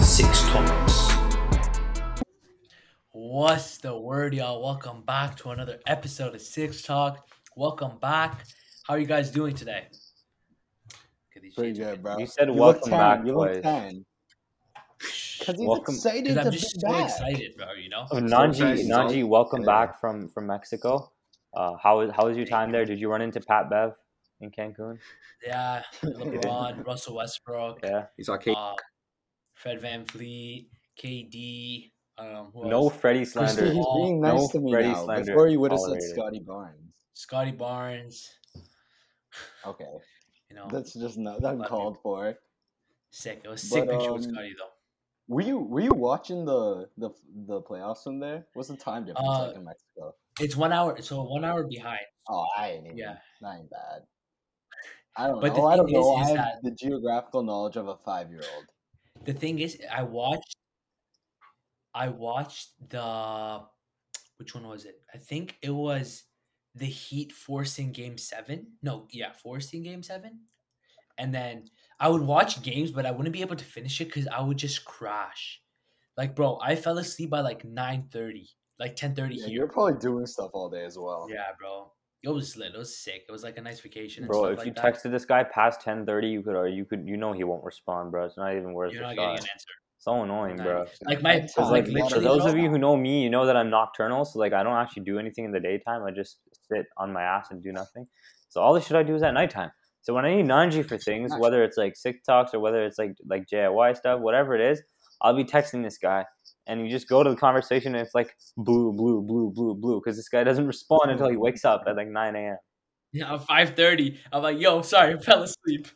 Six Talks. What's the word, y'all? Welcome back to another episode of Six Talk. Welcome back. How are you guys doing today? Look at these Pretty good, bro. You said look welcome tan, back You look twice. tan. Because he's Welcome- excited Because to I'm be just so back. excited, bro. You know, Oh, Nanji. Nanji, welcome Yeah. back from from Mexico. Uh, how was how was your time there? Did you run into Pat Bev in Cancun? yeah. LeBron, Russell Westbrook, Yeah. He's like, hey, uh, Fred VanVleet, KD. Um, who No else? Freddie He's, slander. he's being nice No to me Freddie now. slander Before he would have said. Scottie Barnes. Scottie Barnes. Okay, You know, that's just not uncalled for. sick. It was a sick But, picture with um, Scottie though. Were you were you watching the the the playoffs from there? What's the time difference Uh, like in Mexico? It's one hour, so one hour behind. Oh, I ain't even. yeah. not ain't bad. I don't But the know. I don't is- know. is I have that- the geographical knowledge of a five year old. The thing is, I watched. I watched the. Which one was it? I think it was the Heat forcing Game Seven. No, yeah, forcing Game Seven, and then I would watch games, but I wouldn't be able to finish it because I would just crash. Like, bro, I fell asleep by like nine thirty, like ten thirty Yeah, here. you're probably doing stuff all day as well. Yeah, bro. It was lit. It was sick. It was like a nice vacation. Bro, if like you that. texted this guy past ten thirty, you could or you could you know he won't respond, bro. It's not even worth you're not getting an answer. So annoying, Not bro. Like my, like like, for those of you who know me, you know that I'm nocturnal, so like I don't actually do anything in the daytime. I just sit on my ass and do nothing. So all the shit I do is at nighttime. So when I need Nanji for things, whether it's like sick talks or whether it's like like JIY stuff, whatever it is, I'll be texting this guy, and you just go to the conversation, and it's like blue, blue, blue, blue, blue, because this guy doesn't respond until he wakes up at like nine a.m. Yeah, five thirty. I'm like, yo, sorry, I fell asleep.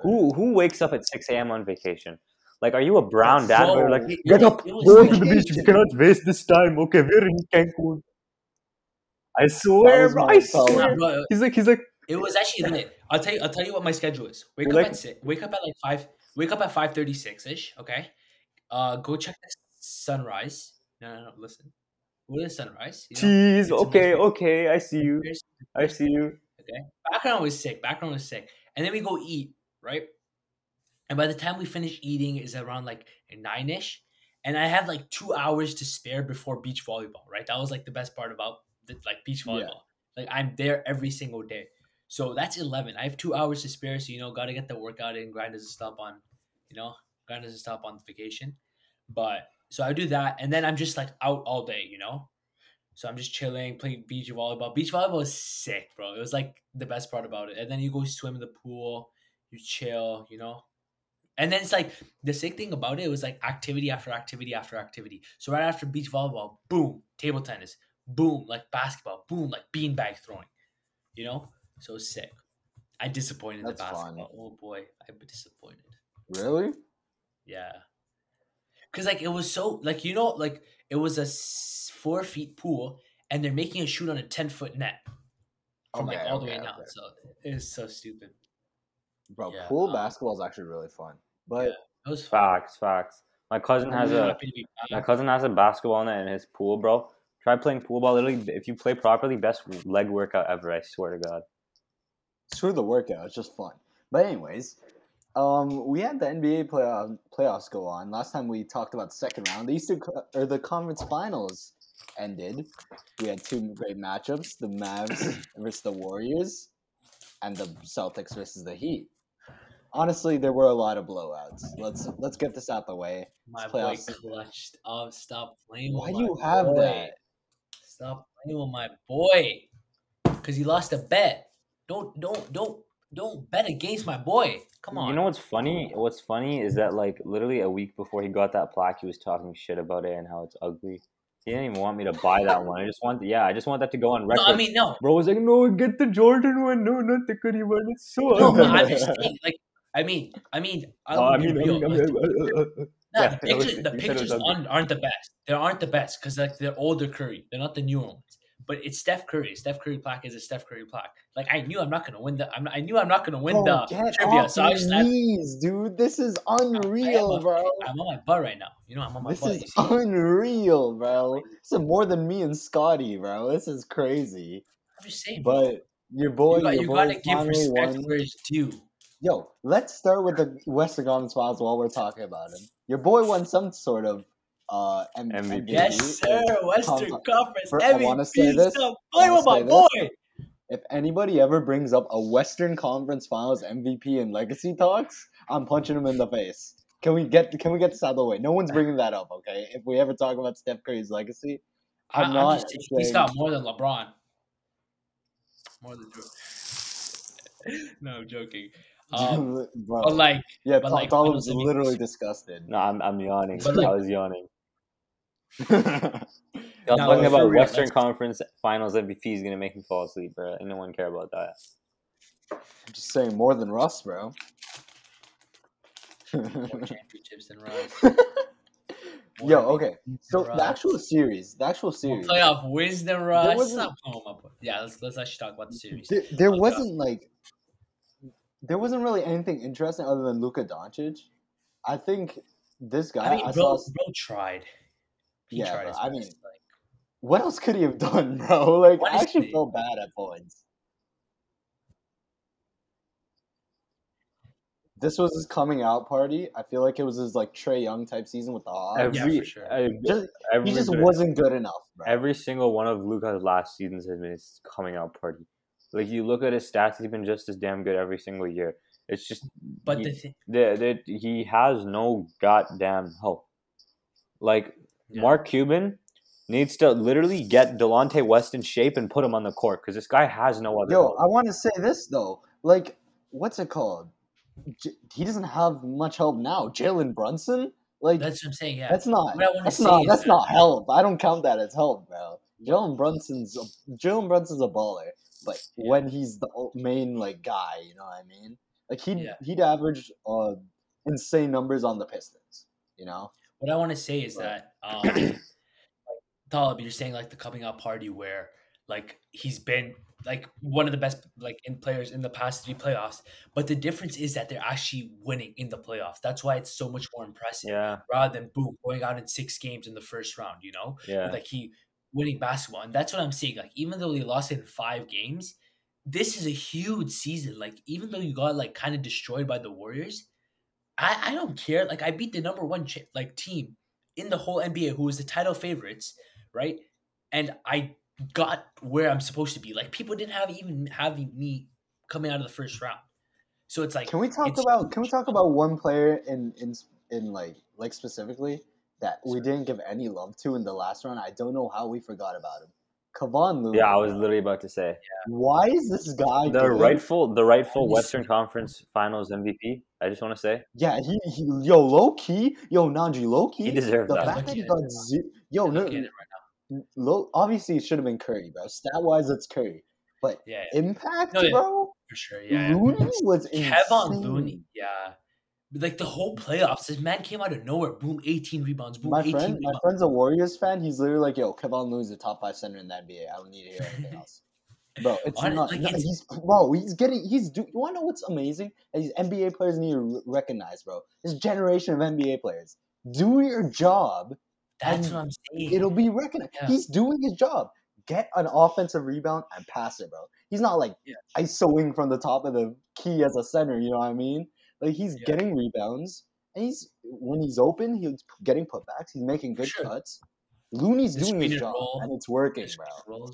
Who who wakes up at six a.m. on vacation? Like, are you a brown dad? so- where like, get up, go to the beach. vacation. We cannot waste this time. Okay, we're in Cancun. I swear, bro. my I swear. Nah, bro, He's like, he's like, it was actually lit. I'll tell you. I'll tell you what my schedule is. Wake up like- at six. Wake up at like five. Wake up at five thirty six ish. Okay. Uh, go check the sunrise. No, no, no. Listen. What is sunrise? You know? cheese. Okay, okay. I see you. I see you. Okay. Background was sick. Background was sick. And then we go eat, right? And by the time we finish eating is around like nine ish. And I have like two hours to spare before beach volleyball, right? That was like the best part about the, like beach Yeah. volleyball. Like I'm there every single day. So that's eleven. I have two hours to spare. So you know, gotta get the workout in. Grind doesn't stop on, you know, grind doesn't stop on vacation. But so I do that, and then I'm just like out all day, you know. So I'm just chilling, playing beach volleyball. Beach volleyball is sick, bro. It was like the best part about it. And then you go swim in the pool, you chill, you know. And then it's like the sick thing about it was like activity after activity after activity. So right after beach volleyball, boom, table tennis, boom, like basketball, boom, like beanbag throwing, you know. So sick. I disappointed in the That's fun. basketball. Oh boy, I am disappointed. Really? Yeah. Cause like it was so like you know like it was a s- four feet pool and they're making a shoot on a ten foot net from like Okay, all the okay, way down. okay. So it is so stupid. Bro, Yeah, pool um, basketball is actually really fun. But It was fun. Facts, facts. My cousin has a happy to be my cousin has a basketball net in his pool, bro. Try playing pool ball. Literally, if you play properly, best leg workout ever. I swear to God. screw the workout, it's just fun. But anyways, um, we had the NBA playoff, playoffs go on. Last time we talked about the second round, the Eastern or the conference finals ended. We had two great matchups: the Mavs versus the Warriors, and the Celtics versus the Heat. Honestly, there were a lot of blowouts. Let's let's get this out the way. My It's boy clutched. Oh, stop playing. Why do you have boy. that? Stop playing with my boy. Cause he lost a bet. Don't don't don't don't bet against my boy. Come on. You know what's funny? What's funny is that like literally a week before he got that plaque, he was talking shit about it and how it's ugly. He didn't even want me to buy that one. I just want, yeah, I just want that to go on no, record. I mean no. Bro was like, no, get the Jordan one, no, not the Curry one. It's so No, but I'm just saying, like, I mean, I mean, Oh, I'll I mean, I mean, I mean, nah, yeah, the was- pictures, the you said it was pictures aren't, aren't the best. They aren't the best because like they're older Curry. They're not the newer ones. But it's Steph Curry. Steph Curry plaque is a Steph Curry plaque. Like I knew I'm not gonna win the. I'm, I knew I'm not gonna win Bro, the trivia. So I just. I, dude. This is unreal, a- bro. I'm on my butt right now. You know, I'm on my This butt. This is unreal, bro. This is more than me and Scottie, bro. This is crazy. I'm just saying, bro. But your boy, you, got, your you boy gotta give respect won. where it's due. Yo, let's start with the Western Conference Finals while we're talking about him. Your boy won some sort of uh M- MVP. Yes, sir. Western Tom- Conference for- I wanna say MVP. this, Stop I playing wanna with my say boy. If anybody ever brings up a Western Conference Finals MVP in legacy talks, I'm punching him in the face. Can we get can we get this out of the way? No one's bringing that up, okay? If we ever talk about Steph Curry's legacy, I, I'm I'm not just, he's saying- got more than LeBron. More than Joe. no, I'm joking. Um, bro. but like, yeah, but Tom, like, Tom finals was literally disgusted. No, I'm I'm yawning. But, like- I was yawning. I'm Y'all No, talking about Western let's- Conference Finals MVP is gonna make me fall asleep, bro. Ain't no one care about that. I'm just saying more than Russ, bro. more championships than Russ. Yo, okay. So Russ. the actual series, the actual More series, playoff wins than Russ. wasn't- Stop pulling my boy. Yeah, let's let's actually talk about the series. there, there wasn't like, there wasn't really anything interesting other than Luka Doncic. I think this guy, I mean, I bro, saw. bro tried. He Yeah, tried bro, his I mean, like, What else could he have done, bro? Like, I actually Honestly. felt bad at points. This was his coming out party. I feel like it was his like Trae Young type season with the Hawks. Every, yeah, for sure. every, Just- every, he just bit- wasn't good enough, bro. every single one of Luka's last seasons has been his coming out party. Like you look at his stats, he's been just as damn good every single year. It's just but he, the thing, the, the, he has no goddamn help. Like Yeah. Mark Cuban needs to literally get Delonte West in shape and put him on the court because this guy has no other. Yo, help. I want to say this though. Like, what's it called? J- he doesn't have much help now. Jalen Brunson, like that's what I'm saying. Yeah, that's not What I wanna that's not is that's that- not help. I don't count that as help, bro. Jalen Brunson's a, Jalen Brunson's a baller, but Yeah. when he's the main like guy, you know what I mean? Like he'd Yeah. he'd average uh insane numbers on the Pistons. You know? What I want to say is that um, like, Talib, you're saying like the coming out party where like he's been like one of the best like in players in the past three playoffs, but the difference is that they're actually winning in the playoffs. That's why it's so much more impressive yeah, rather than boom going out in six games in the first round. You know, yeah. like he winning basketball, and that's what I'm saying. Like even though they lost in five games, this is a huge season. Like even though you got like kind of destroyed by the Warriors, I I don't care. Like I beat the number one ch- like team in the whole NBA, who was the title favorites, right? And I got where I'm supposed to be. Like people didn't have even having me coming out of the first round. So it's like Can we talk about can we talk about one player in in in like like specifically that we didn't give any love to in the last round? I don't know how we forgot about him. Kevon Looney. Yeah, I was literally about to say Why is this guy the good? rightful the rightful Honestly. Western Conference Finals MVP. I just want to say Yeah, he, he yo low key, yo Najee low key. He deserved that. the that. fact that he got it. ze- yo no, looking at it right low, obviously it should have been Curry, bro. Stat wise, it's Curry, but. Yeah, yeah, impact, No, yeah. bro. for sure. Yeah, yeah. Looney was insane. Kevon Looney, yeah. But, Like the whole playoffs, this man came out of nowhere. Boom, 18 rebounds. Boom, My 18 friend, my rebounds. friend's a Warriors fan. He's literally like, "Yo, Kevon Looney's the top five center in the NBA. I don't need to hear anything else." Bro, it's Hon- not. like, no, it's- he's bro. He's getting. He's. Do, you want to know what's amazing? These NBA players need to re- recognize, bro. This generation of NBA players, do your job. That's what I'm saying. It'll be recognized. Yeah. He's doing his job. Get an offensive rebound and pass it, bro. He's not like Yeah. ISOing from the top of the key as a center. You know what I mean? Like he's Yeah. getting rebounds, and he's when he's open, he's getting putbacks. He's making good sure. cuts. Looney's The doing his job, roll, and it's working, bro.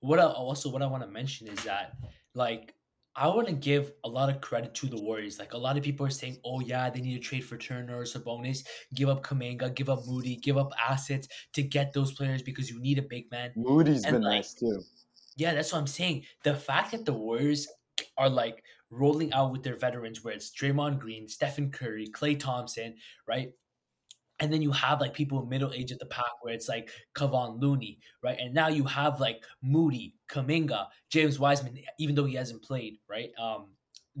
What I, also what I want to mention is that like I want to give a lot of credit to the Warriors. Like a lot of people are saying, "Oh yeah, they need to trade for Turner or Sabonis, give up Kuminga, give up Moody, give up assets to get those players because you need a big man." Moody's And, been like, nice too. Yeah, that's what I'm saying. The fact that the Warriors are like rolling out with their veterans, where it's Draymond Green, Stephen Curry, Klay Thompson, right? And then you have like people in middle age at the pack where it's like Kevon Looney, right? And now you have like Moody, Kuminga, James Wiseman, even though he hasn't played, right? Um,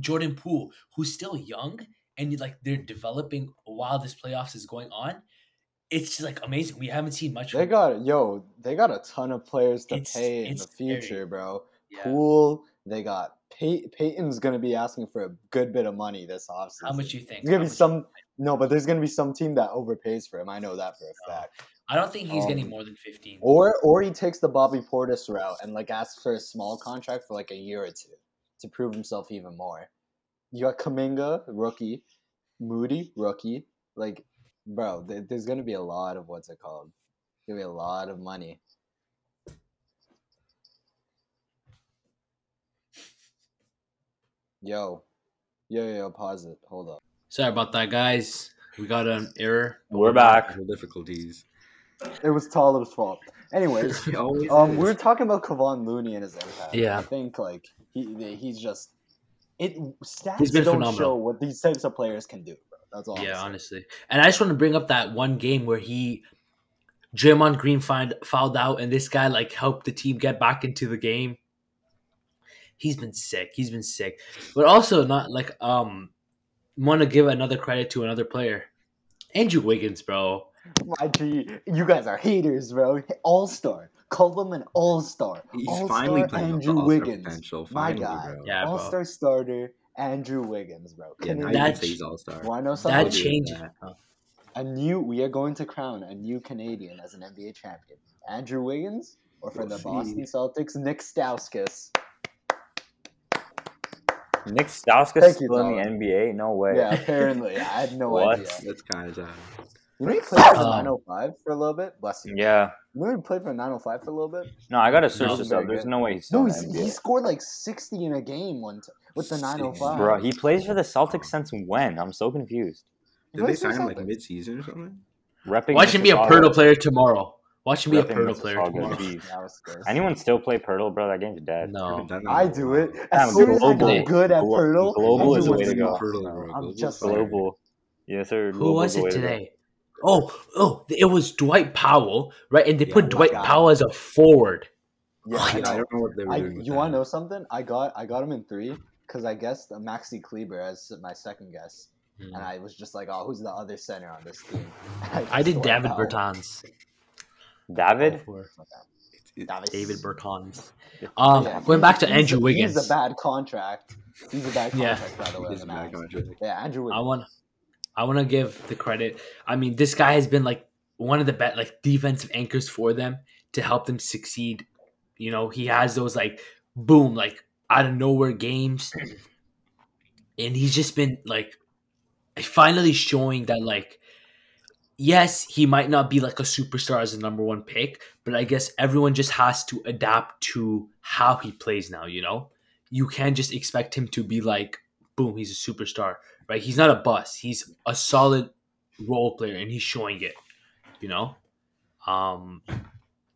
Jordan Poole, who's still young and like they're developing while this playoffs is going on. It's just like amazing. We haven't seen much. They got yo. They got a ton of players to It's- pay in the future, scary. bro. yeah. Pool. They got Pey- Payton's gonna be asking for a good bit of money this offseason. How much you think? There's gonna be some no, but there's gonna be some team that overpays for him. I know that for a fact. I don't think he's getting Um, more than 15. Or or he takes the Bobby Portis route and like asks for a small contract for like a year or two to prove himself even more. You got Kuminga, rookie, Moody, rookie. Like, bro, there's gonna be a lot of what's it called? Gonna be a lot of money. Yo, yo, yo, pause it. Hold up. Sorry about that, guys. We got an error. We're back. Difficulties. It was Talib's fault. Anyways, Um, we were talking about Kevon Looney and his impact. Yeah. I think like he he's just it stats He's been don't phenomenal. show what these types of players can do. Bro. That's all. I'm Yeah, honestly. And I just want to bring up that one game where he, Draymond Green find, fouled out, and this guy like helped the team get back into the game. He's been sick. He's been sick, but also not like um, want to give another credit to another player, Andrew Wiggins, bro. My G, you guys are haters, bro. All star. Call him an all star. He's All finally star playing up to Andrew all-star Wiggins. potential. My Finally, guy. bro. Yeah, all star starter Andrew Wiggins, bro. Yeah, Can now you- you That's- say he's all star. Want to know That something? I'll changes. that. Oh. a new we are going to crown a new Canadian as an NBA champion. Andrew Wiggins, or for We'll the see. Boston Celtics, Nick Stauskas. Nick Stauskas Thank you, still in the NBA? No way. Yeah, apparently. I had no What? idea. That's kind of sad. You know he played for the Um, 905 for a little bit? Bless you. Yeah. You know he played for 905 for a little bit? No, I gotta search this up. There's no way he's No, still in he's, the he scored like 60 in a game one time with the 905. Bro, he plays for the Celtics since when? I'm so confused. Did they sign him like Celtics. mid-season or something? Repping Watch him be a Mississauga. Player tomorrow. Watch him be a Repping Poeltl player Mississauga, tomorrow. jeez. That was. Anyone still play Poeltl, bro? That game's dead. No. I do it. As Damn, soon as I global. got good at Glo- Poeltl, global is the way to go. like, Poeltl, "Oh, bro. I'm just player. like, Global. Yes, sir. Who Global's was the way it to today? Oh, oh, it was Dwight Powell, right? And they Yeah, put Dwight God. Powell as a forward. yeah, I I don't know what they were I, doing. you want to know something? I got I got him in three because I guessed Maxi Kleber as my second guess, and hmm. I was just like, oh, who's the other center on this team? I did David went, Bertans. David? For David. David Bertans. Um, Yeah, going back to Andrew Wiggins. He's a bad contract. He's a bad Yeah. contract, by the way. He's on a the bad contract. Yeah, Andrew Wiggins. I want, I want to give the credit. I mean, this guy has been like one of the best like defensive anchors for them to help them succeed. You know, he has those like boom, like out of nowhere games, and he's just been like finally showing that like yes, he might not be like a superstar as a number one pick, but I guess everyone just has to adapt to how he plays now, you know? You can't just expect him to be like, boom, he's a superstar, right? He's not a bust. He's a solid role player and he's showing it, you know? Um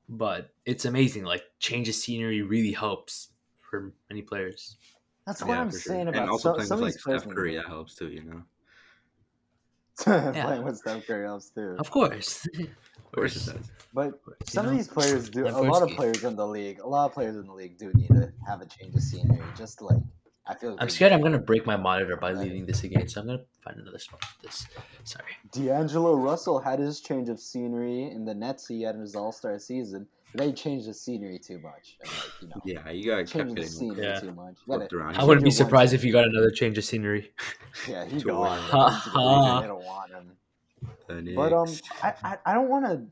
but it's amazing. Like change of scenery really helps for many players. That's what Yeah, I'm for sure. saying And about also some, playing some with of like these players. Steph Curry, that helps too. You know, Playing with Steph Curry helps too. Of course. of course it does. But some You of know? these players do. A lot of players in the league. A lot of players in the league do need to have a change of scenery. Just like I feel. I'm scared I'm gonna break my monitor by leaving this again, so I'm gonna find another spot for this. Sorry. D'Angelo Russell had his change of scenery in the Nets. He had in his All Star season. They changed the scenery too much. And like, you know, Yeah, you got kept changed the getting scenery Yeah. too much. Gotta- around. I wouldn't be Change it once. surprised if you got another change of scenery. Yeah, he To gone. what? They don't want him. But um, I I, I don't want to.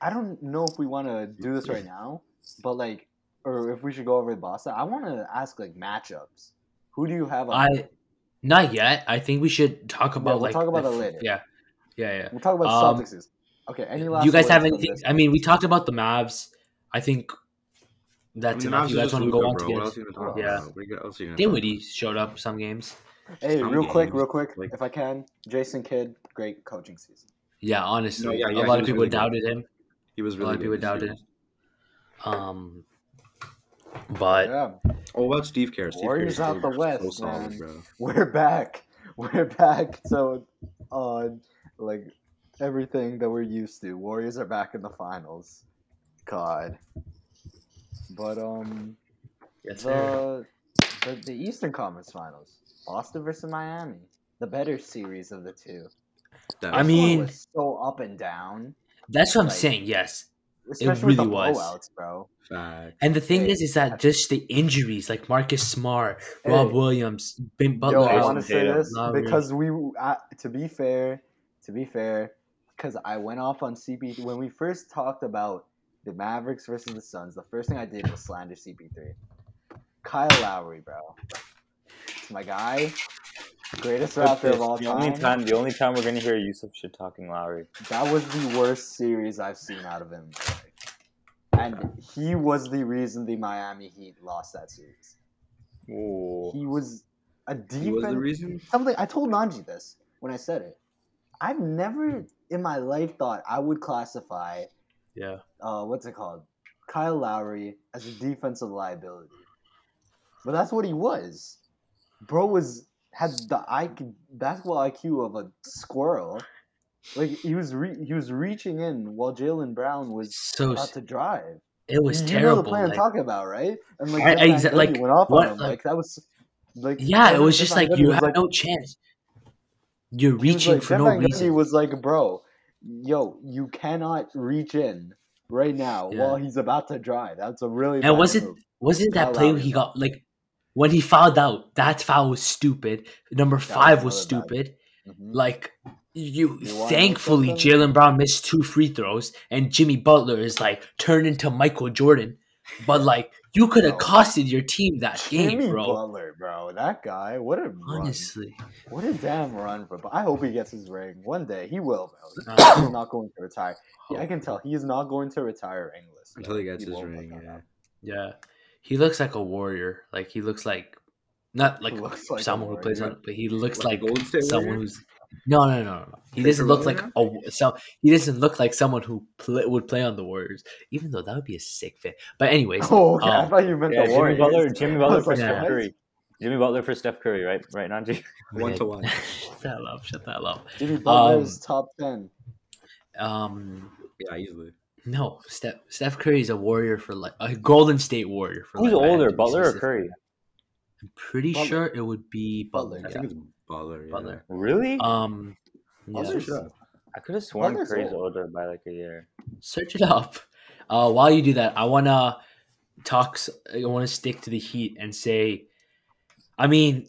I don't know if we want to do this right now, but like, or if we should go over the Boston. I want to ask like matchups. Who do you have? On I not yet. I think we should talk about we'll like talk about the it later. Yeah, yeah, yeah. We'll talk about Um, Celtics. Okay. Any Do last? you guys have anything? I mean, we talked about the Mavs. I think I that's mean, enough. You guys want to go on bro. to What get? else are you gonna talk Yeah. about? What else are you Dinwiddie showed up some games. Hey, some real quick, real quick, like- if I can, Jason Kidd, great coaching season. Yeah, honestly, No, yeah, yeah, a lot of people really good. doubted him. He was A really lot of people doubted him. Um, but Yeah, Oh, what about Steve Kerr? Steve Warriors Kerr's out the West, so solid, man. bro. we're back. We're back. So, on like everything that we're used to. Warriors are back in the finals. God. But um, yes, sir. the, the the Eastern Conference Finals, Boston versus Miami, the better series of the two. That I was- This one mean- was so up and down, that's what I'm saying. Yes, it really with the was. blowouts, bro. fact. and the thing Hey, is, is that just the injuries, like Marcus Smart, Rob Williams, Ben Yo, Butler. I want to say this Not really. because we, uh, to be fair, to be fair, because I went off on CP when we first talked about the Mavericks versus the Suns. The first thing I did was slander CP3. Kyle Lowry, bro. It's my guy. Greatest rapper of all the only time. time, the only time we're gonna hear Yusuf shit talking Lowry. That was the worst series I've seen out of him. And he was the reason the Miami Heat lost that series. Ooh. He was a He was the reason. Something I told Nanji this when I said it. I've never in my life thought I would classify Yeah. uh, what's it called? Kyle Lowry as a defensive liability. But that's what he was. Bro was had the IQ, basketball IQ of a squirrel. Like he was re- he was reaching in while Jaylen Brown was So about to drive. it was you terrible. know the play I'm talking about, right? And like, I- Jeff exa- like, went off what- on him. like- Like that was like yeah, it was just like you have like, no chance. You're reaching like, for Jeff no Van reason. was like, bro, yo, you cannot reach in right now Yeah. while he's about to drive. That's a really And bad was it move. wasn't that play he got like when he fouled out? That foul was stupid. Number was five was bad- stupid. Mhm. Like you, You thankfully? Jaylen Brown missed two free throws, and Jimmy Butler is like turned into Michael Jordan. But like you could have costed your team that Jimmy game, bro. Butler, bro, that guy, what a run. Honestly, What a damn run for. But I hope he gets his ring one day. He will, bro. Uh, He's not going to retire. Yeah, I can tell he is not going to retire English Until he gets his ring, yeah. happen. yeah, he looks like a warrior. Like he looks like not like looks like someone who plays warrior. on, but he looks Like like someone Warrior? who's no, no, no, no. He doesn't look like a so he doesn't look like someone who play, would play on the Warriors. Even though that would be a sick fit. But anyways, Oh, okay. I um, thought you meant Yeah, the Jimmy Warriors. Butler, Jimmy Butler for Yeah. Steph? Curry. Jimmy Butler for Steph Curry, right? Right, Nanji? One to one. shut that up, shut that up. Jimmy Butler Um, is top ten. Um, Yeah, easily. no, Steph Steph Curry is a warrior for like a Golden State Warrior for. Who's like, older, Miami Butler or Curry? I'm pretty Butler. sure it would be Butler, Butler. I yeah. think it's Butler. Yeah. Butler. Really? Um, yeah. Butler's- Search. I could have sworn Butler's Curry's old. older by like a year. search it up. Uh, while you do that, I wanna talk. s- I want to stick to the Heat and say, I mean,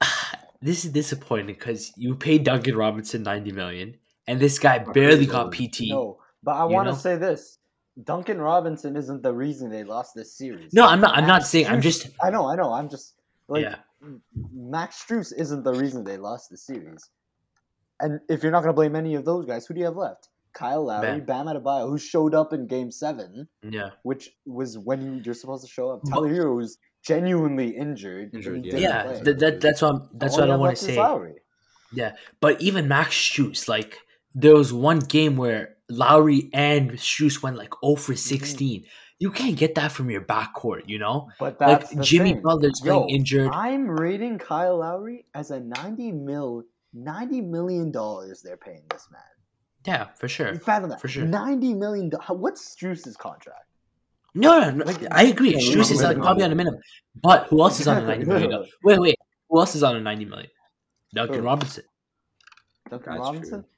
this is disappointing because you paid Duncan Robinson ninety million, and this guy barely got. PT. No, but I want to know? say this: Duncan Robinson isn't the reason they lost this series. No, I'm not. I'm not Max saying. I'm just. I know, I know. I'm just like yeah. Max Strus isn't the reason they lost the series. And if you're not going to blame any of those guys, who do you have left? Kyle Lowry, Bam, Adebayo, who showed up in Game Seven, Yeah. which was when you, you're supposed to show up. Tyler Herro was genuinely injured. Injured, yeah. Yeah. That, that, that's what. I'm, that's All what you I have want to say. Lowry. Yeah, but even Max Strus, like there was one game where Lowry and Strus went like 0 Mm-hmm. for 16. You can't get that from your backcourt, you know? But that's like Jimmy thing. Butler's Yo, playing injured. I'm rating Kyle Lowry as a 90 mil, 90 million dollars they're paying this man. yeah, for sure. You fathom that? For sure. 90 million. What's Strus's contract? No, no, no Like, I agree. yeah, is like probably on a minimum. But who else is on a 90 million? Wait, wait. Who else is on a 90 million? Duncan Robinson. Duncan Robinson? true.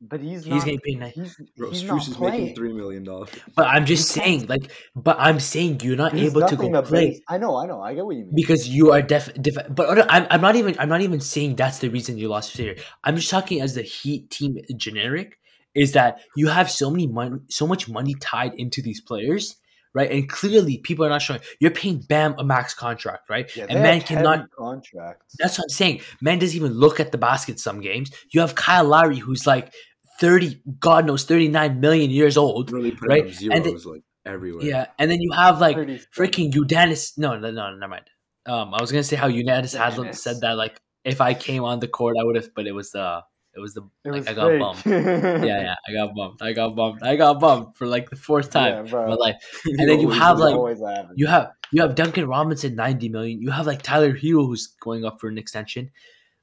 But he's He's not. getting paid 90. He's, Bro, he's not is playing. making three million dollars. But I'm just saying, like, but I'm saying you're not He's able to go play. base- I know, I know, I get what you mean. because you are def, def but I'm, I'm not even I'm not even saying that's the reason you lost series. I'm just talking as the Heat team generic is that you have so many money so much money tied into these players, right? And clearly people are not showing you're paying Bam a max contract, right? yeah, and they man have cannot heavy contracts. that's what I'm saying. Man doesn't even look at the basket some games. You have Kyle Lowry who's like 30, God knows, 39 million years old. Really putting Right? up And zeros like everywhere. Yeah. And then you have like freaking Udonis. No, no, no, never mind. Um, I was gonna say how Udonis Haslem Udonis. said that like if I came on the court, I would have, but it was the it was the It like was I got fake. bumped. Yeah, yeah, I got bumped. I got bumped. I got bumped for like the fourth time Yeah, in my life. You And then you have, like- that. always happens. You have you have Duncan Robinson ninety million. You have like Tyler Herro who's going up for an extension.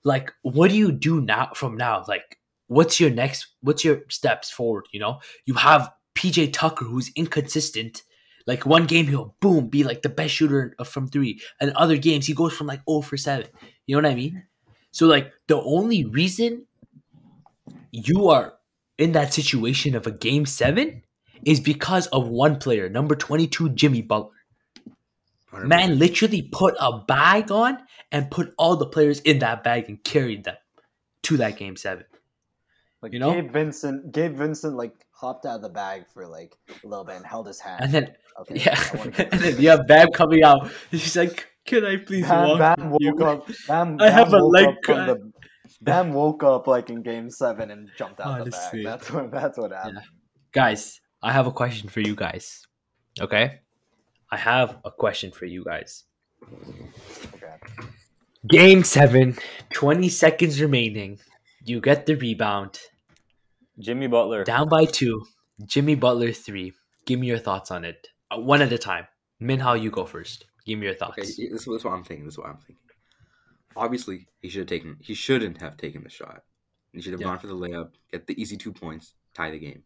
Like, what do you do now from now? Like, what's your next? What's your steps forward? You know, you have PJ Tucker who's inconsistent. Like one game he'll boom be like the best shooter from three, and other games he goes from like oh for seven. You know what I mean? So like the only reason you are in that situation of a game seven is because of one player, number twenty two, Jimmy Butler. Man literally put a bag on and put all the players in that bag and carried them to that game seven. Like You know? Gabe Vincent, Gabe Vincent like hopped out of the bag for like a little bit and held his hand. And then okay, yeah, I wanna go and then you have Bam coming out. He's like, "Can I please Bam, walk Bam with you?" up. Bam, I have a leg from the- Bam woke up like in Game Seven and jumped out Honestly. the bag. That's what. That's what happened. Guys, I have a question for you guys. Okay, I have a question for you guys. Okay. Game seven, 20 seconds remaining. You get the rebound. Jimmy Butler. Down by two. Jimmy Butler three. Give me your thoughts on it. Uh, one at a time. Minhao, you go first. Give me your thoughts. Okay, this is what I'm thinking. This is what I'm thinking. Obviously, he should have taken. He shouldn't have taken the shot. He should have Yeah. gone for the layup, get the easy two points, tie the game.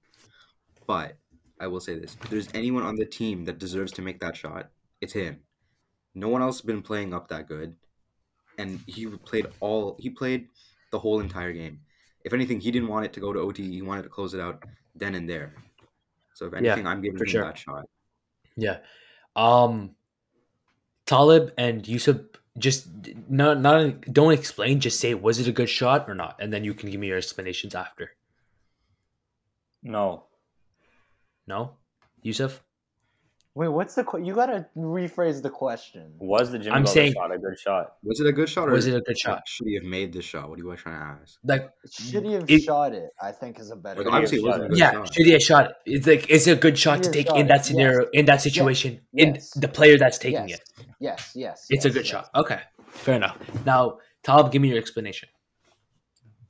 But I will say this: if there's anyone on the team that deserves to make that shot, it's him. No one else has been playing up that good, and he played all. He played the whole entire game. If anything, he didn't want it to go to OT. He wanted to close it out then and there. So if Yeah, anything, I'm giving him sure. that shot. Yeah. Um Talib and Yusuf just not not don't explain, just say was it a good shot or not? And then you can give me your explanations after. No. No? Yusuf? Wait, what's the? que- You gotta rephrase the question. Was the Jimmy I'm Butler saying- shot a good shot? Was it a good shot or Was it a good shot? Should he have made this shot? What are you guys trying to ask? Like Should he have It- shot it? I think is a better. Like, obviously, it wasn't a good yeah, shot. should he have shot it? It's like is it a good shot to Should he take have in shot that it? scenario, Yes. in that situation, in Yes. the player that's taking yes. it? Yes, yes. It's a yes, good yes. shot. Okay. Fair enough. Now, Talib, give me your explanation.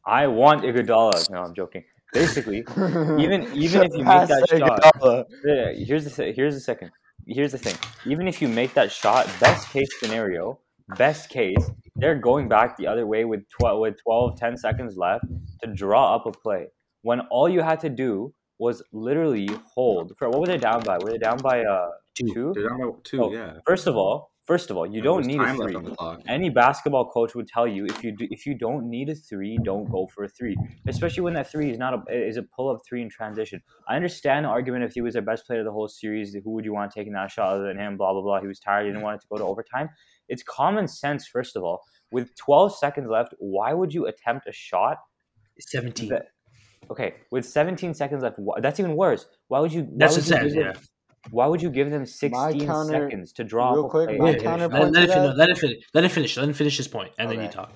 I want Iguodala. No, I'm joking. Basically, even even if you make that shot, Yeah, here's the here's the second. Here's the thing. Even if you make that shot, best case scenario, best case, they're going back the other way with 12 with 12 10 seconds left to draw up a play. When all you had to do was literally hold. For what were they down by? Were they down by uh Two. two? They're down by two, Oh, yeah. First of all, first of all, you don't need a three. on the clock. Any basketball coach would tell you if you do, if you don't need a three, don't go for a three. Especially when that three is not a is a pull up three in transition. I understand the argument if he was their best player of the whole series, who would you want taking that shot other than him? Blah blah blah. He was tired. He didn't want it to go to overtime. It's common sense. First of all, with 12 seconds left, why would you attempt a shot? 17. That, okay, with 17 seconds left, wh- that's even worse. Why would you? Why That's would what you says, give them- Why would you give them 16 counter- seconds to draw real quick, play? my Wait, counter- let, let, to it finish, let it finish. Let it finish. Let him finish his point, and then you talk.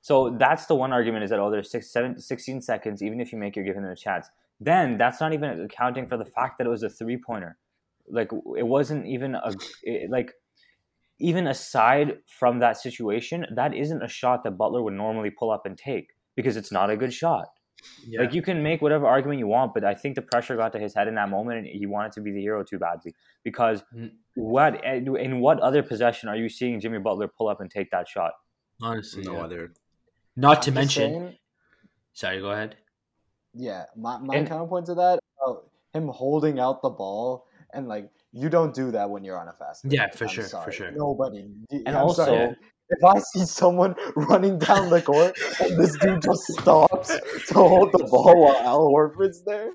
So that's the one argument is that oh, there's six, seven, 16 seconds. Even if you make, you're giving them a chance. Then that's not even accounting for the fact that it was a three pointer. Like it wasn't even a it- like even aside from that situation, that isn't a shot that Butler would normally pull up and take because it's not a good shot. Yeah. Like you can make whatever argument you want, but I think the pressure got to his head in that moment, and he wanted to be the hero too badly. Because Mm. what in what other possession are you seeing Jimmy Butler pull up and take that shot? Honestly, No yeah. other. Not to I'm just mention. saying, Sorry, go ahead. yeah, my, my And- counterpoint to that, uh, him holding out the ball and like you don't do that when you're on a fast. break. Yeah, for I'm sure, for sure. Nobody. And I'm also- sorry. If I see someone running down the court and this dude just stops to hold the ball while Al Horford's there,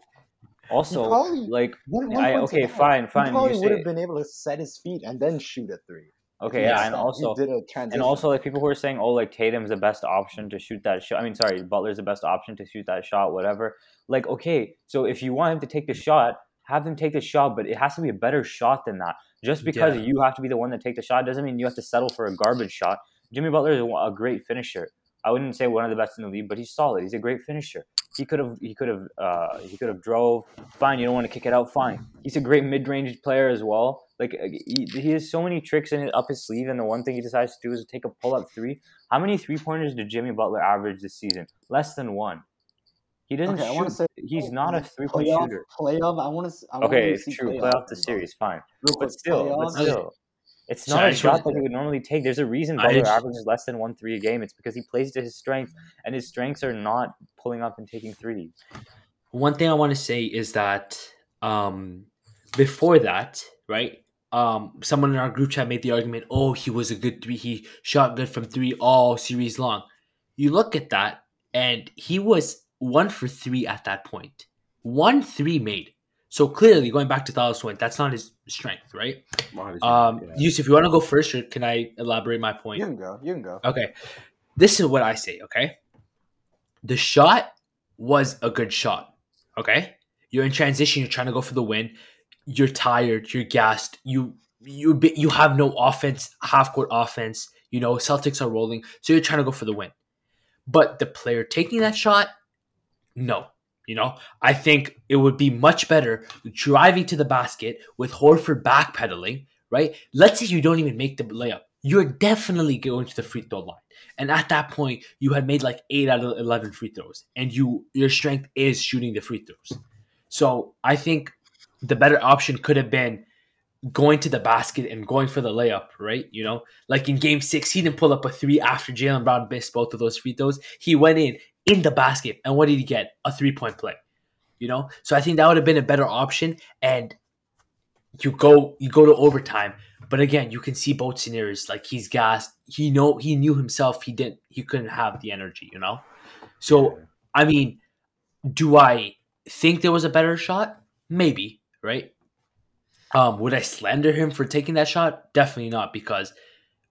Also, probably- like I, okay, that, fine, he fine. probably would have been able to set his feet and then shoot a three. okay, yeah, and also did a transition. and also like people who are saying, oh, like Tatum's the best option to shoot that shot. I mean, sorry, Butler's the best option to shoot that shot, whatever. Like, okay, so if you want him to take the shot, have him take the shot, but it has to be a better shot than that. Just because Yeah. you have to be the one that take the shot doesn't mean you have to settle for a garbage shot. Jimmy Butler is a great finisher. I wouldn't say one of the best in the league, but he's solid. He's a great finisher. He could have he could have uh, he could have drove. Fine, you don't want to kick it out. Fine. He's a great mid range player as well. Like uh, he, he has so many tricks in it up his sleeve, and the one thing he decides to do is take a pull up three. How many three pointers did Jimmy Butler average this season? Less than one. He doesn't Okay, I shoot. wanna say- he's not a three point playoff, shooter. Playoff. I want to. I wanna Okay, it's see true. playoff Playoff the series, fine. Real But quick, still, but playoffs. still, it's not I a just shot that he would normally take. There's a reason I Butler just- averages less than one three a game. It's because he plays to his strengths, and his strengths are not pulling up and taking threes. One thing I want to say is that um, before that, right? Um, someone in our group chat made the argument, "Oh, he was a good three. He shot good from three all series long." You look at that, and he was one for three at that point. One three made. So clearly, going back to Thalos point, that's not his strength, right? Um, yeah. Yusuf, if you want to go first, or can I elaborate my point? You can go. You can go. Okay. This is what I say, okay? The shot was a good shot. Okay, you're in transition. You're trying to go for the win. You're tired. You're gassed. You you you have no offense, half court offense. You know Celtics are rolling, so you're trying to go for the win. But the player taking that shot, no. You know, I think it would be much better driving to the basket with Horford backpedaling, right? Let's say you don't even make the layup. You're definitely going to the free throw line. And at that point, you had made like eight out of eleven free throws. And you your strength is shooting the free throws. So I think the better option could have been going to the basket and going for the layup, right? You know, like in game six, he didn't pull up a three after Jaylen Brown missed both of those free throws. He went in in the basket, and what did he get? A three point play. You know, so I think that would have been a better option. And you go, you go to overtime. But again, you can see both scenarios. Like he's gassed. He know he knew himself. He didn't. He couldn't have the energy. You know. So I mean, do I think there was a better shot? Maybe, right? Um, would I slander him for taking that shot? Definitely not, because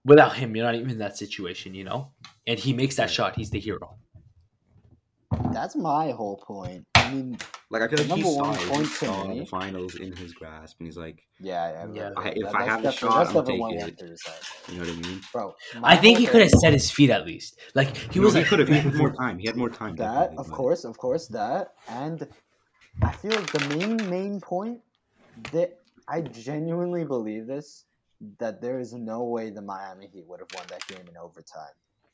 without him, you're not even in that situation, you know. And he makes that shot; he's the hero. That's my whole point. I mean, Like I feel like he Number saw, one it. he point to saw the finals in his grasp, and he's like, yeah, yeah. Yeah. right, I- if That- I have the shot, I'll definitely take it. went through his head. you know what I mean? bro. I think he could have set his feet at least. Like he was he like, could have. He had more time. He had more time. That, of but- course, of course, that, and I feel like the main main point that I genuinely believe this that there is no way the Miami Heat would have won that game in overtime.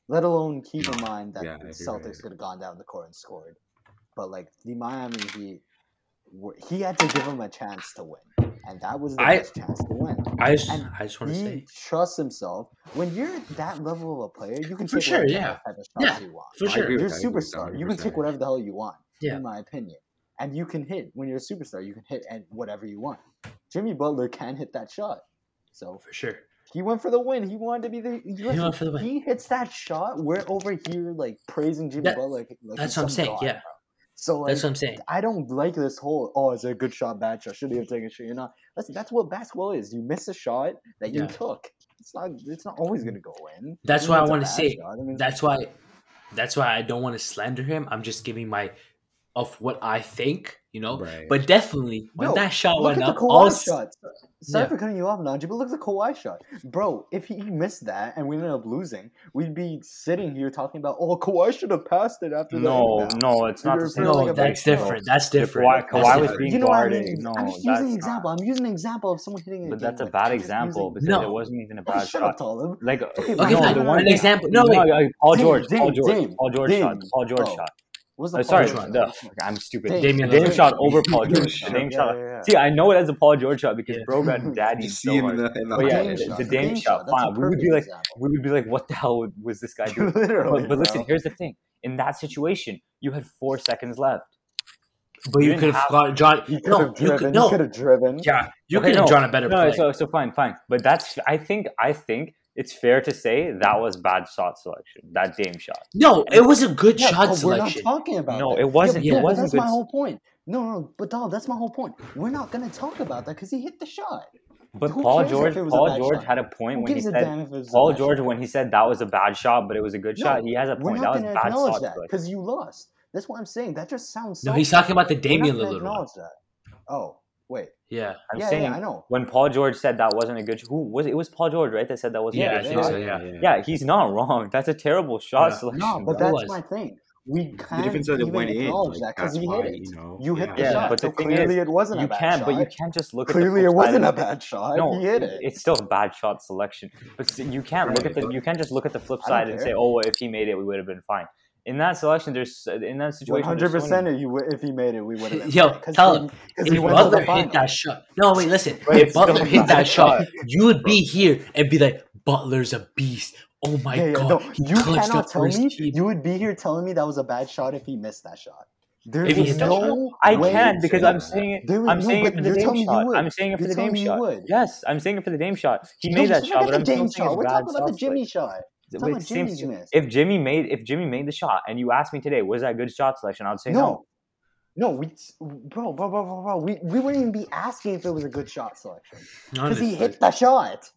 Let alone keep in mind that Yeah, the Celtics you. could have gone down the court and scored. But like the Miami Heat, were, he had to give him a chance to win, and that was the I- best chance to win. I just, And I just want to say, trusts himself. When you're that level of a player, you can For take sure, whatever yeah. type of shots Yeah, you want. For sure, you're a that, I agree superstar. You can take whatever the hell you want, Yeah. in my opinion. And you can hit when you're a superstar. You can hit at whatever you want. Jimmy Butler can hit that shot, so for sure. He went for the win. He wanted to be the. He, He went for the win. he hits that shot. We're over here like praising Jimmy That- Butler. Like, like that's what I'm saying, god, yeah. bro. So like, That's what I'm saying. I don't like this whole oh, is it a good shot, bad shot? Should he have taken a shot? You're not. That's that's what basketball is. You miss a shot that you Yeah. took. It's not. It's not always gonna go in. That's why I wanna say- I mean, That's why, that's why I don't want to slander him. I'm just giving my of what I think, you know. Right. But definitely, when Yo, that shot Look went at up, the Kawhi all s- shot. Sorry Yeah. for cutting you off, Najee, but look at the Kawhi shot, bro. If he missed that and we ended up losing, we'd be sitting here talking about, oh, Kawhi should have passed it after that. No, no, it's not the same. no, like that's shot. different. That's different. Kawhi, That's was different. being You know what I guarded. mean? No, I'm just using an that's example. I'm using an example of someone hitting a But game that's a bad I'm example using- because No. it wasn't even a Oh, bad shut up, shot. Talib. Like Okay, Okay, no, the one An example. No, wait. Paul George, Paul George, Paul George shot, Paul George Oh. Shot. What's the Uh, sorry, George shot? the, I'm stupid. Dame. Damian The Dame shot over Paul George. The Dame yeah, shot. yeah, yeah. See, I know it as a Paul George shot because Yeah. bro got You daddy see so him in hard. the in the But yeah, Dame the, shot, the the Dame Dame shot, shot, that's fine. We would be like, example. we would be like, what the hell was this guy doing? Literally, But, but listen, here's the thing. In that situation, you had four seconds left. But You you could have have- got John. He could No, have you could He no. could have driven. Yeah, you Okay, could have no, drawn a better No, play. so so fine, fine. But that's I think I think it's fair to say that was bad shot selection. That Dame shot. no, it was a good Yeah, shot but we're not talking about No, that. it wasn't- Yeah, it but wasn't that's good my whole point. No, no, no, but dog, that's my whole point. We're not gonna talk about that because he hit the shot. But Who Paul George, it was a Paul George shot? had a point Who when he said damn if it was a Paul George shot? when he said that was a bad shot, but it was a good No, shot. He has a We're point. That not was gonna bad acknowledge shot that because you lost. That's what I'm saying. That just sounds. No, so he's talking about the We're Damian Lillard one. that. Oh wait, Yeah, I'm yeah, saying yeah, I know. when Paul George said that wasn't a good. Who was it? It was Paul George, right? That said that wasn't Yeah, a I good shot. so, yeah. Yeah, he's not wrong. That's a terrible shot Yeah. selection. No, but that's my thing. We can't difference that it even went in. acknowledge Like, that because that's he hit it. you know. You hit the shot, but so thing clearly is, it wasn't you a bad can't, shot. but you can't just look clearly at it the flip side wasn't a of it. bad shot. No, he hit it. it's still a bad shot selection. But you can't look at the you can't just look at the flip side and say, "Oh, well, if he made it, we would have been fine." In that selection, there's in that situation, hundred there's so percent. many- If you he made it, we would have. Yo, tell him, because if he Butler the hit that shot. No, wait, listen. But if Butler hit that shot, shot. you would be here and be like, Butler's a beast. Oh my Yeah, yeah, god, no, he you clutched cannot up tell me team. you would be here telling me that was a bad shot if he missed that shot. There If he was hit that no I can because I'm that. saying it. There I'm no, saying it for the you're Dame telling me you shot. I'm saying it for the Dame telling me you shot. Yes, I'm saying it for the Dame shot. He made that shot, but I'm still Dame saying shot. We're talking about the Jimmy shot. But talking it's about same Jimmy's shit. If Jimmy made if Jimmy made the shot and you asked me today, was that good shot selection? I'd say no. No. No, we, bro, bro, bro, bro, bro. We, we wouldn't even be asking if it was a good shot selection because he hit the shot.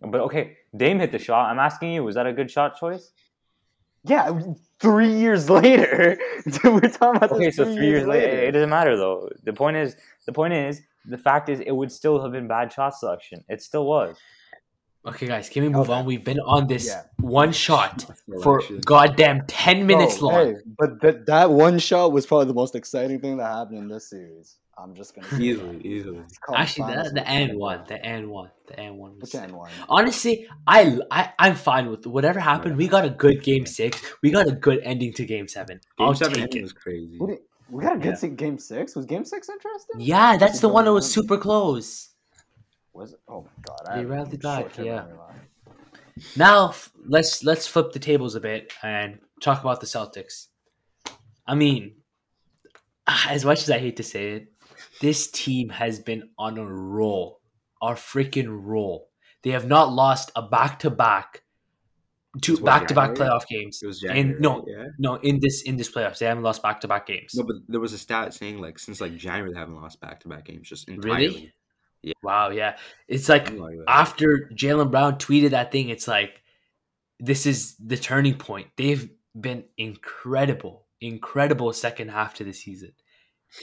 But okay, Dame hit the shot. I'm asking you, was that a good shot choice? Yeah, three years later. We're talking about Okay, so three years later, it doesn't matter though. The point is, the point is, the fact is, it would still have been bad shot selection. It still was. Okay, guys, can we move Okay. on? We've been on this Yeah. one shot for goddamn ten minutes Bro, long. Hey, but that that one shot was probably the most exciting thing that happened in this series. I'm just gonna easily, that. easily. It's Actually, finals the, the with and one, the and one, the and one. Was Which sick. one? Honestly, I, I I'm fine with whatever happened. We got a good game six. We got a good ending to game seven. Game I'll seven take it. was crazy. We got a good Yeah. game six. Was game six interesting? Yeah, that's the one that was super close. Was it? Oh my god! They have rallied back, yeah. Now let's let's flip the tables a bit and talk about the Celtics. I mean, as much as I hate to say it, this team has been on a roll, a freaking roll. They have not lost a back to back, two back to back playoff games. It was And no, yeah. no, in this in this playoffs, they haven't lost back to back games. No, but there was a stat saying like since like January they haven't lost back to back games just Really? Entirely. Wow, yeah, it's like oh like after Jaylen Brown tweeted that thing, it's like this is the turning point. They've been incredible, incredible second half to the season.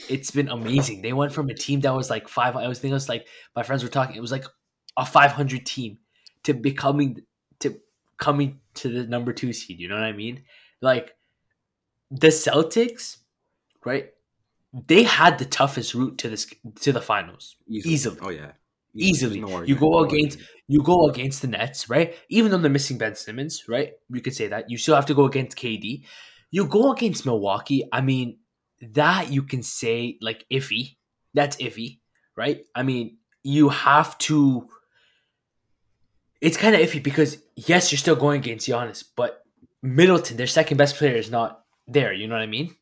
It's been amazing. They went from a team that was like five. I was thinking it was like my friends were talking. It was like a five hundred team to becoming to coming to the number two seed. You know what I mean? Like the Celtics, right? They had the toughest route to this to the finals. easily. Oh yeah. Easily. There's You go no against- argument. you go against the Nets, right? Even though they're missing Ben Simmons, right? You could say that. You still have to go against KD. You go against Milwaukee. I mean, that you can say like iffy. That's iffy, right? I mean, you have to. It's kind of iffy because yes, you're still going against Giannis, but Middleton, their second best player, is not there. You know what I mean?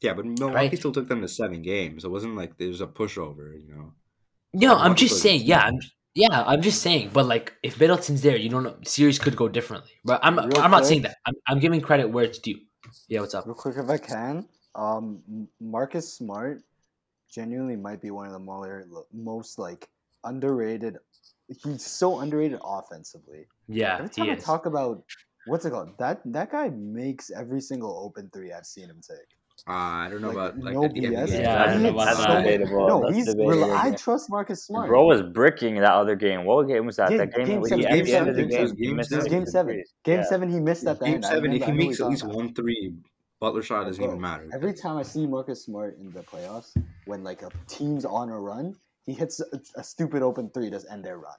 Yeah, but Milwaukee Right. still took them to seven games. It wasn't like there was a pushover, you know. No, I'm just saying. Yeah. I'm, yeah, I'm just saying. But like, if Middleton's there, you don't know. Series could go differently. But I'm Real I'm not saying that. I'm, I'm giving credit where it's due. Yeah, what's up? Real quick, if I can, um, M- Marcus Smart genuinely might be one of the more, most like underrated. He's so underrated offensively. Yeah, Every he time I is. talk about what's it called, that that guy makes every single open three I've seen him take. Uh, I don't know Like, about like no at the end BS. the Yeah. I don't know about That's so that. debatable. No, That's he's. debatable. rel- I trust Marcus Smart. Bro was bricking that other game. What game was that? Game- that game, game seven, game at the end of the seven, game, game he seven. missed It was the game seven. Game Yeah. seven, he missed that. Game seven, if he makes at least one three, Butler shot doesn't Bro, even matter. Every time I see Marcus Smart in the playoffs, when like a team's on a run, he hits a, a stupid open three to end their run.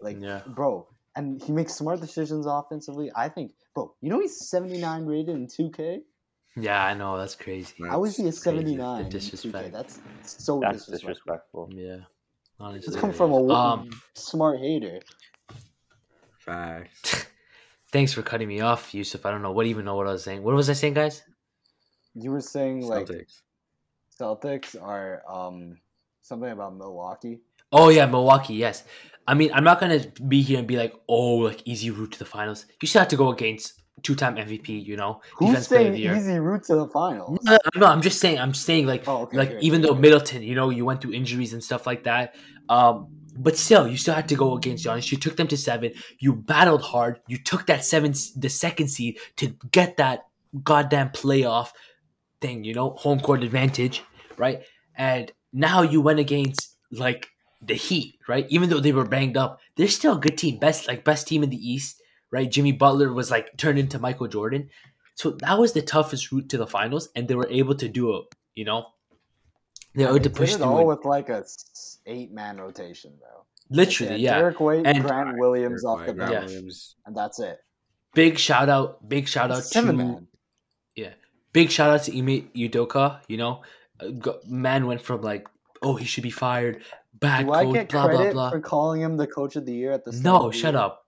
Like, Yeah. bro, and he makes smart decisions offensively. I think, bro, you know he's 79 rated in 2K. Yeah, I know that's crazy. Right. How is he a 79 disrespect. That's so That's disrespectful. disrespectful. Yeah, honestly. It's come from a wo- Um, smart hater. Facts. thanks for cutting me off, Yusuf. I don't know. What you even know what I was saying? What was I saying, guys? You were saying like Celtics. Celtics are um something about Milwaukee. Oh yeah, Milwaukee. Yes. I mean, I'm not gonna be here and be like, oh, like easy route to the finals. You still have to go against two-time MVP. You know, Who's defense player of saying the year. easy route to the finals? No, no, I'm just saying. I'm saying like, Oh, okay. like okay, even okay, though. Middleton, you know, you went through injuries and stuff like that. Um, but still, you still had to go against Giannis. You took them to seven. You battled hard. You took that seven, the second seed to get that goddamn playoff thing. You know, home court advantage, right? And now you went against like the Heat, right? Even though they were banged up, they're still a good team. Best like best team in the East, right? Jimmy Butler was like turned into Michael Jordan. So that was the toughest route to the finals, and they were able to do it. You know, they were able They to did push it through. all it. with like a eight man rotation, though. Literally, yeah. Derrick White, And- Grant Williams off the bench, Yeah. And that's it. Big shout out, big shout out Seven to man. Yeah. Big shout out to Ime Udoka. You know, Uh, man went from like, oh, he should be fired, bad Do I coach, get blah blah credit blah. for calling him the coach of the year at the start No, of the shut year? up.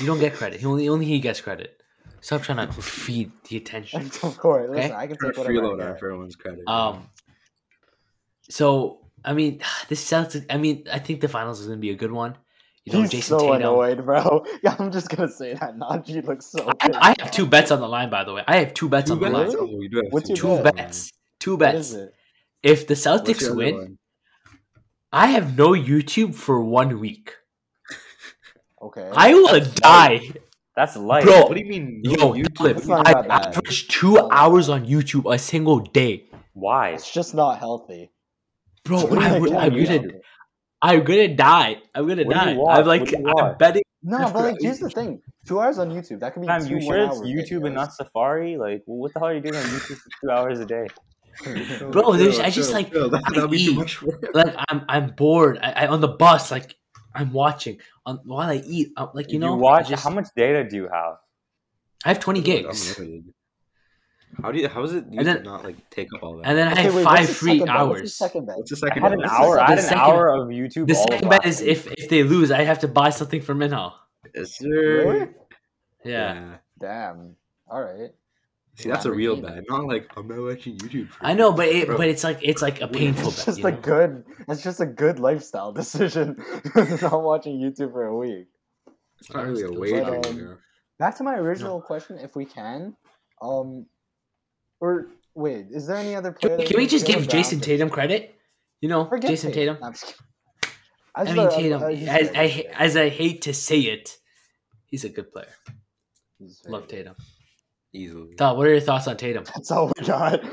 You don't get credit. He only only he gets credit. Stop trying to feed the attention. of course. Listen, I can take whatever I freeloader get. for everyone's credit. Um. So I mean, this sounds. I mean, I think the finals is gonna be a good one. You know, He's Jason so Tatum. annoyed, bro. Yeah, I'm just gonna say that. Najee looks so. I, I have two bets on the line, by the way. I have two bets Two on the line. Really? Oh, you do have What's your Two bet? bets. Two bets. is it? If the Celtics win. I have no YouTube for one week. Okay. I will die. That's light. Bro, What do you mean? no Yo, YouTube? Flip, That's not I that average two hours on YouTube a single day. Why? It's just not healthy. Bro, What I would, I'm, gonna. I'm gonna die. I'm gonna What do you die. I'm like, What do you I'm betting. No, but like, here's the thing: two hours on YouTube that could be Fam, two you sure it's one-hour YouTube and not Safari? Like, what the hell are you doing on YouTube for two hours a day? Bro, there's- I just, chill, like, chill. That, I that'd be too eat. Like I'm, I'm bored. I, I on the bus, like I'm watching on while I eat. I'm, like you If know, watch. just- How much data do you have? I have 20 gigs, unlimited. How do you? How is it? You And then- to not like take up all that? and then I have wait, five the free second bet? What's the hours. second bet? What's the I second? had an bet? hour. I had an second- hour of YouTube. The all second bet is if if they lose, I have to buy something for Minhal. Yes, sir. Really? Yeah. Damn. All right. See, that's a real Lamborghini. bet. Not like I'm not watching YouTube. For I know, but it, Bro. but it's like it's like a painful It's just you a know? good. It's just a good lifestyle decision. not watching YouTube for a week. It's not really a But, um. Back to my original question, if we can, um, or wait, is there any other player? Can, can we just give Jason Browns- Tatum credit? You know, Forget Jason Tatum. No, I'm just kidding. I just mean thought- Tatum. As I he's ha- good. as I hate to say it, he's a good player. He's Love good. Tatum. Easily. Todd, what are your thoughts on Tatum? That's all we got.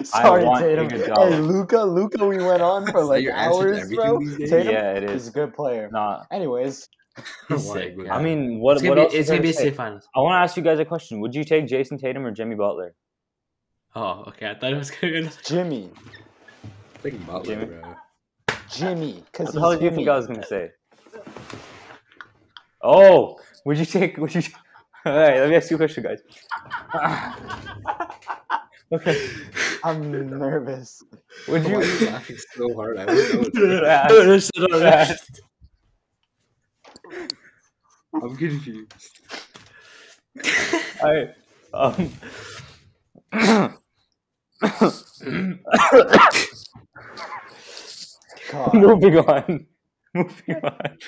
Sorry, want Tatum. Iguodala. Hey, Luca, Luca, we went on for like your hours, bro. Tatum Yeah, it is is. a good player. Nah. Anyways, sick. I mean, what? It's gonna else be is it's gonna be a say? state finals. I want to ask you guys a question. Would you take Jason Tatum or Jimmy Butler? Oh, okay. I thought it was gonna. Be... Jimmy, Think Butler, Jimmy? bro. Jimmy, because the hell do you think I was gonna say? Oh, would you take? Would you? All right, let me ask you a question, guys. okay, I'm nervous. would Why are you? you laughing so hard? I don't know. I'm confused. All right. Um. God, Moving on. Moving on.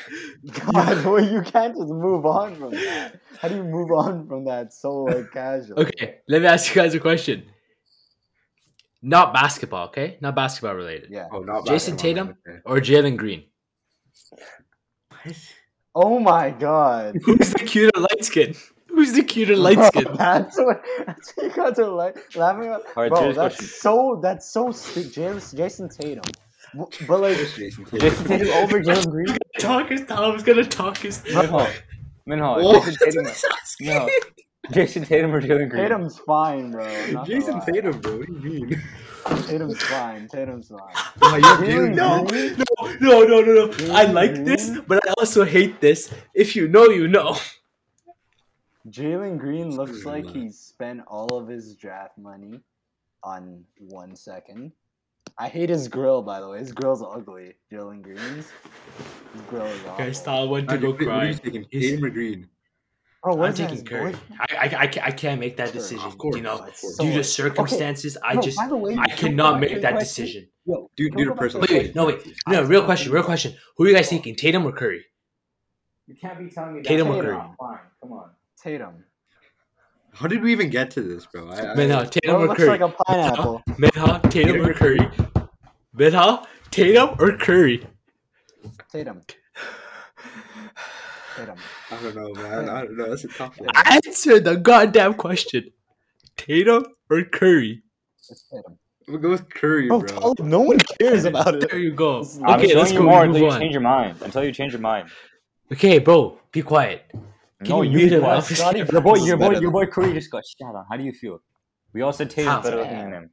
God, well, you can't just move on from that. How do you move on from that so like casually? Okay, let me ask you guys a question. Not basketball, okay? Not basketball related. Yeah. Oh, not Jason basketball, Tatum? okay. Or Jalen Green. Oh my God. Who's the cuter light skin? Who's the cuter light skin? that's what. That's what you guys are like laughing at. All right, Bro, that's question. so. That's so. St- Jason, Jason Tatum. W- But like, Just Jason Tatum. Jason Tatum over Jalen Green. talk his Tom's gonna talk his Minho. Minho. What? Jason Tatum. No. Jason Tatum or Jalen Green. Tatum's fine, bro. I'm not gonna Jason. Tatum, bro. What do you mean? Tatum's fine. Tatum's fine. Oh, you have Jalen Jalen No, Green? no, no, no, no. I like this, but I also hate this. If you know, you know. Jalen Green looks like that. he spent all of his draft money on one second. I hate his grill, by the way. His grill's ugly. Jalen Green's. His grill is awful. Guys, Tom went to What go are you cry. taking? He's- Tatum or Green? Bro, what I'm taking Curry. I, I, I, can't, I can't make that Curry, decision. of course, you know. So, due to like- circumstances, I just by way, I cannot make that question? decision. Yo, Due, can due to personal. Wait, wait, no, wait. No, real question, real question. Who are you guys thinking? Tatum or Curry? You can't be telling me Tatum or Tatum. Curry? Fine, come on. Tatum. How did we even get to this, bro? I, I, Minha, Bro, Tatum it or looks Curry? like a pineapple. Minha, Tatum or Curry? Minha, Tatum or Curry? Tatum. Tatum. I don't know, man. I don't know. That's a tough one. Answer the goddamn question. Tatum or Curry? It's Tatum. We'll go with Curry, Bro, bro. tell no one cares about it. There you go. This is- I'm Okay, let's you go. more Move until you on. change your mind. Until you change your mind. Okay, bro, be quiet. Can no, you you mute be him quiet. off his Scotty- camera? Your boy, your boy, your boy Curry just got shot on. How do you feel? We all said Tatum's How? better looking than him.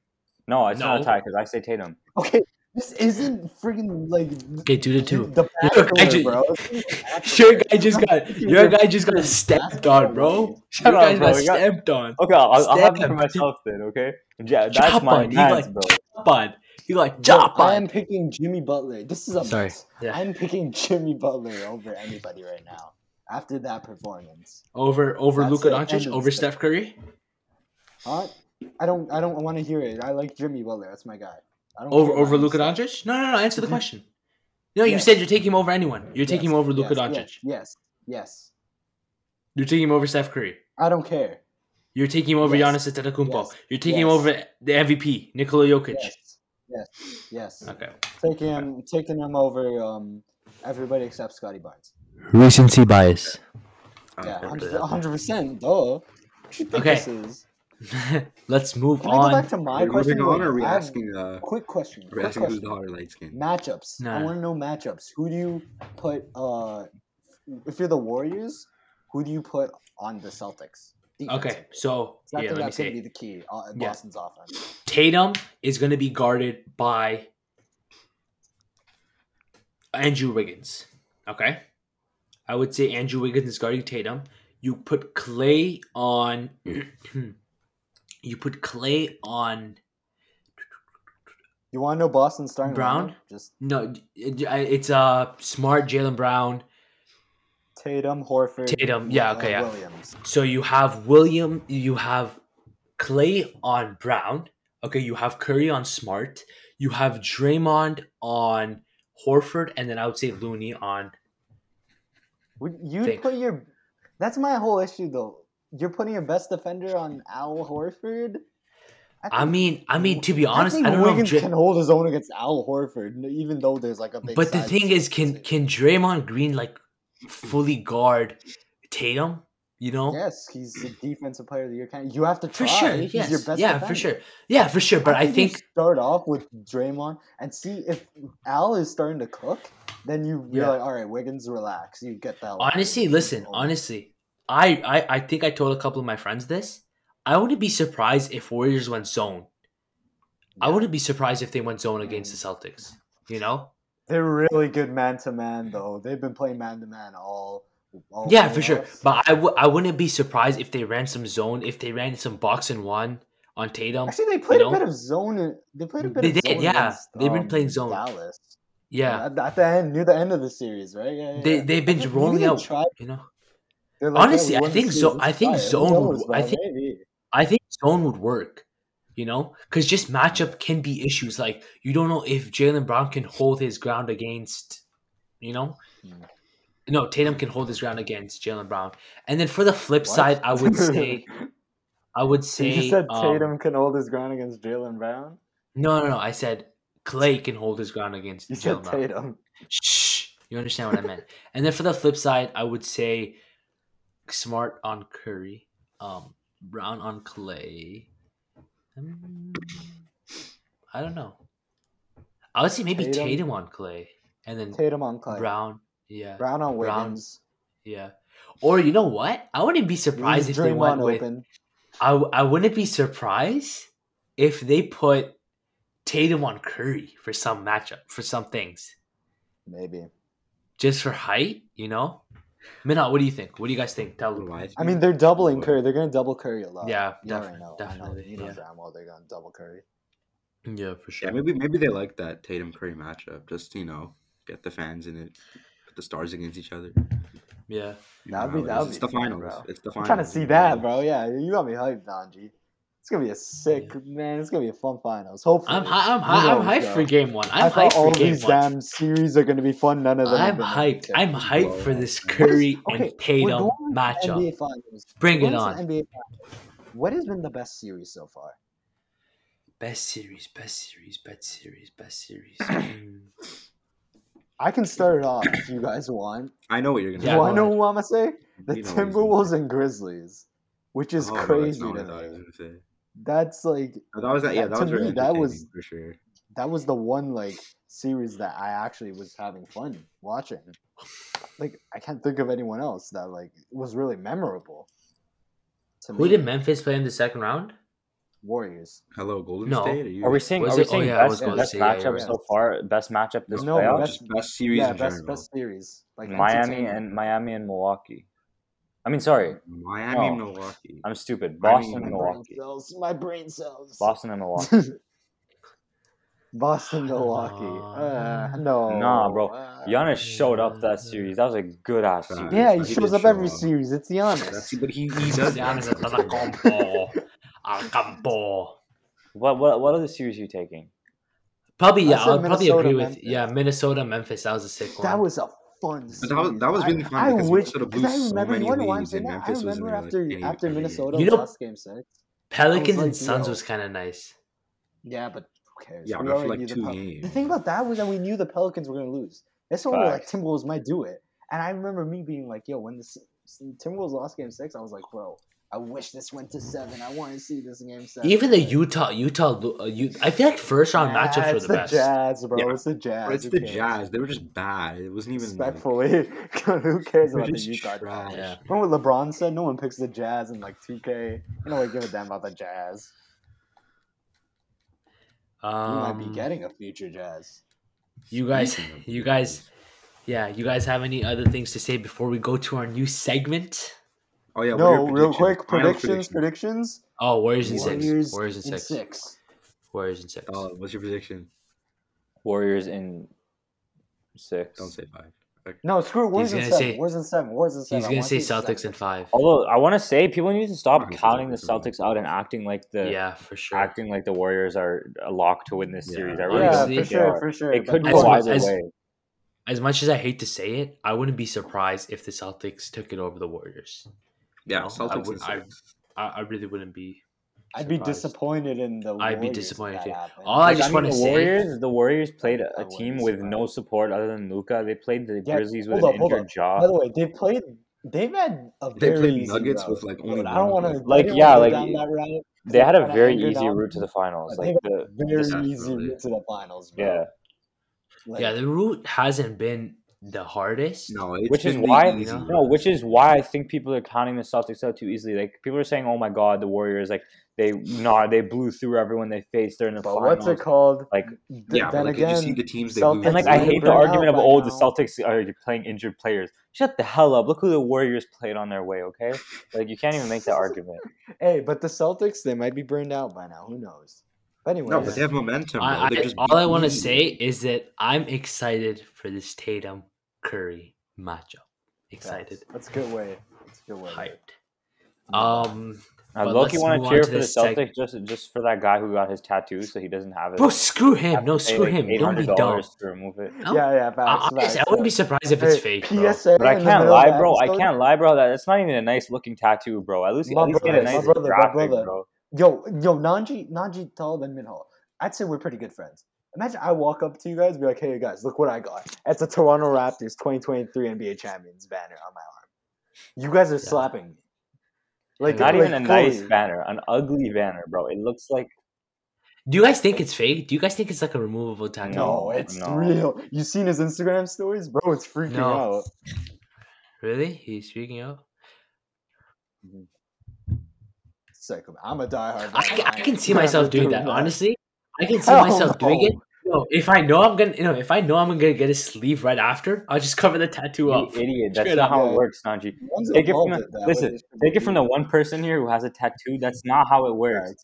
No, it's not No. a tie because I say Tatum. Okay, this isn't freaking like Okay, two to two. the Look, I Bachelor, ju- bro. Your guy just got your guy just got stepped on, bro. Shut Your up, guy got You stepped on. Okay, I'll, I'll have it for myself then. Okay, yeah, that's Chop my on, like- bro. Chop on. He like Bro, chop I'm picking Jimmy Butler. This is a Sorry. mess. Yeah. I'm picking Jimmy Butler over anybody right now after that performance. Over over That's Luka. Doncic, over. Steph Curry. Huh? I don't. I don't want to hear it. I like Jimmy Butler. That's my guy. I don't Over over Luka. Doncic? No, no, no. Answer the question. No, you Yes. said you're taking him over anyone. You're taking him over Luka yes, Doncic. Yes, yes, yes. You're taking him over Steph Curry. I don't care. You're taking him over Yes. Giannis Antetokounmpo. Yes. You're taking him over the MVP, Nikola Jokic. Yes, yes, yes. Okay. Taking him, taking him over um everybody except Scottie Barnes. Recency bias. Yeah, care. hundred- 100 percent. Duh. What you think Okay. this is? Let's move Can I go back to my Are question? moving on, or are we I have asking? Uh, Quick question. are Quick asking who's question. the hotter light skin? Matchups. I want to know matchups. Who do you put? Uh, if you're the Warriors, who do you put on the Celtics? Okay, so so 'Cause I yeah, think let me that's gonna see. be the key. Uh, Yeah. Boston's offense. Tatum is going to be guarded by Andrew Wiggins. Okay. I would say Andrew Wiggins is guarding Tatum. You put Klay on. you put Klay on. You want to know Boston starting Brown? lineup? Just No, it- it's uh smart Jaylen Brown. Tatum, Horford, Tatum, yeah, okay, yeah. Williams. So you have William. You have Klay on Brown. Okay, you have Curry on Smart. You have Draymond on Horford, and then I would say Looney on. Would you put your? That's my whole issue, though. You're putting your best defender on Al Horford. I think- mean, I mean to be honest, think I don't know. If Wiggins can hold his own against Al Horford, even though there's like a big. but the thing is, can can Draymond Green like fully guard Tatum? You know, Yes, he's the defensive player of the year. Can you have to try. for sure. He's Yes, your best yeah, defender. for sure. Yeah, for sure. But I think start off with Draymond and see if Al is starting to cook. Then you you're Yeah. like, all right, Wiggins, relax. You get that. one. honestly, listen, honestly, I, I I think I told a couple of my friends this. I wouldn't be surprised if Warriors went zone. I wouldn't be surprised if they went zone against the mm. Celtics. You know? They're really good man to man, though. They've been playing man to man all. Yeah, for sure. But I w- I wouldn't be surprised if they ran some zone, if they ran some box and one on Tatum. Actually, they played know? a bit of zone. They played a bit They of did, yeah. against, They've been um, playing zone. Dallas. Yeah. At, at the end, near the end of the series, right? Yeah, yeah. They they've been rolling out, tried- you know. like, Honestly, I think zo- I think. Zone would- knows, I think- Maybe. I think zone would work, you know, because just matchup can be issues. Like you don't know if Jaylen Brown can hold his ground against, you know, Hmm. No Tatum can hold his ground against Jaylen Brown. And then for the flip What? side, I would say, I would say, you said um, Tatum can hold his ground against Jaylen Brown. no, no, no. I said Klay can hold his ground against You said Jalen Brown. Tatum. Shh, you understand what I meant. And then for the flip side, I would say Smart on Curry, um, Brown on Klay. Um, I don't know. I would say maybe Tatum. Tatum, on Klay, and then Tatum on Klay. Brown, Brown. on Brown. Yeah. Or you know what? I wouldn't be surprised if they went Draymond with. open. I w- I wouldn't be surprised if they put Tatum on Curry for some matchup for some things, Maybe. just for height. You know. Minot, what do you think? What do you guys think? Tell What do them. I I mean, they're doubling Curry. They're gonna double Curry a lot. Yeah, you already know. definitely, know. You know yeah. damn well they're gonna double Curry. Yeah, for Yeah, maybe maybe they like that Tatum Curry matchup. Just you know, get the fans in it, put the stars against each other. Yeah. You know That'd be- that'd It's be the fun, finals. bro. It's the final. I'm trying to see that, bro. Yeah, you got me hyped, Donji. It's gonna be a sick man. It's gonna be a fun finals. Hopefully, I'm hi- I'm Who hi- I'm hyped bro? for game one. I I'm thought hyped all for game these one. damn series are gonna be fun. None of them. I'm hyped. that I'm good. hyped for this What is- Curry okay, and we're Tatum going to the matchup. NBA finals. Bring Going it to the on. NBA finals. What has been the best series so far? Best series, best series, best series, best series. Hmm. I can start it off if you guys want. I know what you're gonna. Yeah, you say. want to go know what I'm gonna say? The We know what he's gonna Timberwolves and Grizzlies, which is Oh, no, that's crazy to what I thought he was me. That's like Oh, That was that. Yeah, That- that to was very me, that was- for sure. that was the one like series that I actually was having fun watching. Like I can't think of anyone else that like was really memorable. To Who me, did Memphis play in the second round? Warriors? Hello, Golden No. State. Are, you, Are we saying? Was Are we it- oh, yeah, was best, best State, yeah, matchup you're right. so far? Best matchup this No, playoff? best- best series yeah, in best best series. Like Miami and Miami and Milwaukee. I mean, sorry, Miami, No. Milwaukee. I'm stupid. Miami Boston and and my brain Milwaukee. cells. My brain cells. Boston and Milwaukee. Boston, Milwaukee. Uh, no. Nah, bro. Uh, Giannis showed up that series. That was a good ass series. yeah, he He shows up show every up. series. It's Giannis. That's, but he, he does. Giannis that. At the campo. Al campo. What what what other series are you taking? Probably yeah. I'll probably Minnesota, agree with Memphis. yeah. Minnesota, Memphis. That was a sick one. That was a fun. But that was- that was I- really fun I, because wish Minnesota because blew I so remember. many You want I'm leads saying and that? I Memphis wasn't remember really, after like, any- after any- Minnesota You know- lost Game Six. Pelicans like, and Suns was kind of nice. Yeah, but who cares? Yeah, We for already like knew the two games. The thing about that was that we knew the Pelicans were going to lose. This one, we were like Timberwolves might do it, and I remember me being like, "Yo, when the Timberwolves lost game six. I was like, bro, I wish this went to seven. I want to see this game seven. Even the Utah, Utah, uh, you, I feel like first round Nah, matchups were the best. it's the best. Jazz, bro. Yeah. It's the Jazz. Bro, it's Who the cares? Jazz. They were just bad. It wasn't even. like- Respectfully, who cares They're about the just Utah trash. Jazz? Yeah. Remember what LeBron said? No one picks the Jazz in like 2K. You know, we give a damn about the Jazz. We might be Um, getting a future Jazz. You guys, you guys, yeah, you guys have any other things to say before we go to our new segment? Oh yeah. no, your real quick, Final predictions, predictions. Oh, Warriors in six. Warriors Warriors in in six. six. Warriors in six. Uh, what's your prediction? Warriors in six. Don't say five. No, screw it. Warriors in gonna seven. say- Warriors in seven. Warriors in seven. He's gonna say see the Celtics in five. Although I want to say people need to stop Warriors counting the is better than Celtics out and acting like the Yeah, for sure. acting like the Warriors are a lock to win this Yeah. series. I really Yeah, don't for sure, are. for sure. It could go either as- way. As much as I hate to say it, I wouldn't be surprised if the Celtics took it over the Warriors. Yeah, No, I Celtics would- I- six. I, I really wouldn't be. I'd be disappointed in the. I'd be disappointed that too. happened. All I Like, just mean, want to the say, Warriors. The Warriors played a, wouldn't team be with no support other than Luka. They played the Yeah, Grizzlies with hold an injured jaw. By the way, they played. They've had a They very played easy Nuggets route. with, like, only I don't want to. Like, yeah, like, down that route. They had a very easy them. route to the finals. Like they the a very easy route to the finals. Bro. yeah, Like, yeah, the route hasn't been the hardest. No, it's which is why easy know? no, which is why I think people are counting the Celtics out too easily. Like people are saying, "Oh my God, the Warriors! Like they nah, they blew through everyone they faced. They're in the But finals." what's it called? Like- Th- Yeah, then like, again, you see the teams they Celtics lose And like I hate the argument of by oh the. Celtics are playing injured players. Shut the hell up! Look who the Warriors played on their way. Okay, like you can't even make that argument. Hey, but the Celtics, they might be burned out by now. Who knows? But anyway, No, but they have momentum. I, I, just all I want to say is that I'm excited for this Tatum Curry matchup. Excited, That's a good way. That's a good way. hyped. Um, I But Loki want to cheer for the this seg- Celtics just just for that guy who got his tattoo, so he doesn't have it. bro, screw him. No, screw like, him. Don't be dumb. to remove it. Yeah, yeah, I, facts, honestly, facts, I wouldn't be surprised if it's Hey, fake. Bro. PSA But I can't lie, bro. I can't lie, bro. That it's not even a nice looking tattoo, bro. At least, My at least get brother, a my nice brother, my graphic, brother. bro. Yo, yo, Nanji, Nanji Talib and Minho. I'd say we're pretty good friends. Imagine I walk up to you guys, and be like, "Hey guys, look what I got! It's a Toronto Raptors 2023 NBA Champions banner on my arm. You guys are slapping me. Like not like, even a nice fully. banner, an ugly banner, bro. It looks like Do you guys think it's fake? Do you guys think it's like a removable tattoo? No, No, it's no. real. You seen his Instagram stories, bro? It's freaking No. out. Really? He's freaking out. Mm-hmm. Sick. I'm a diehard. I, can- I can see myself doing doing that. Honestly, I can see Hell myself doing it. No, if I know I'm gonna, you know, if I know I'm gonna get a sleeve right after, I'll just cover the tattoo you up. idiot. That's Straight not up. how it works, Sanji. Take it from the, it listen. Take it from the one person here who has a tattoo. That's not how it works. Right.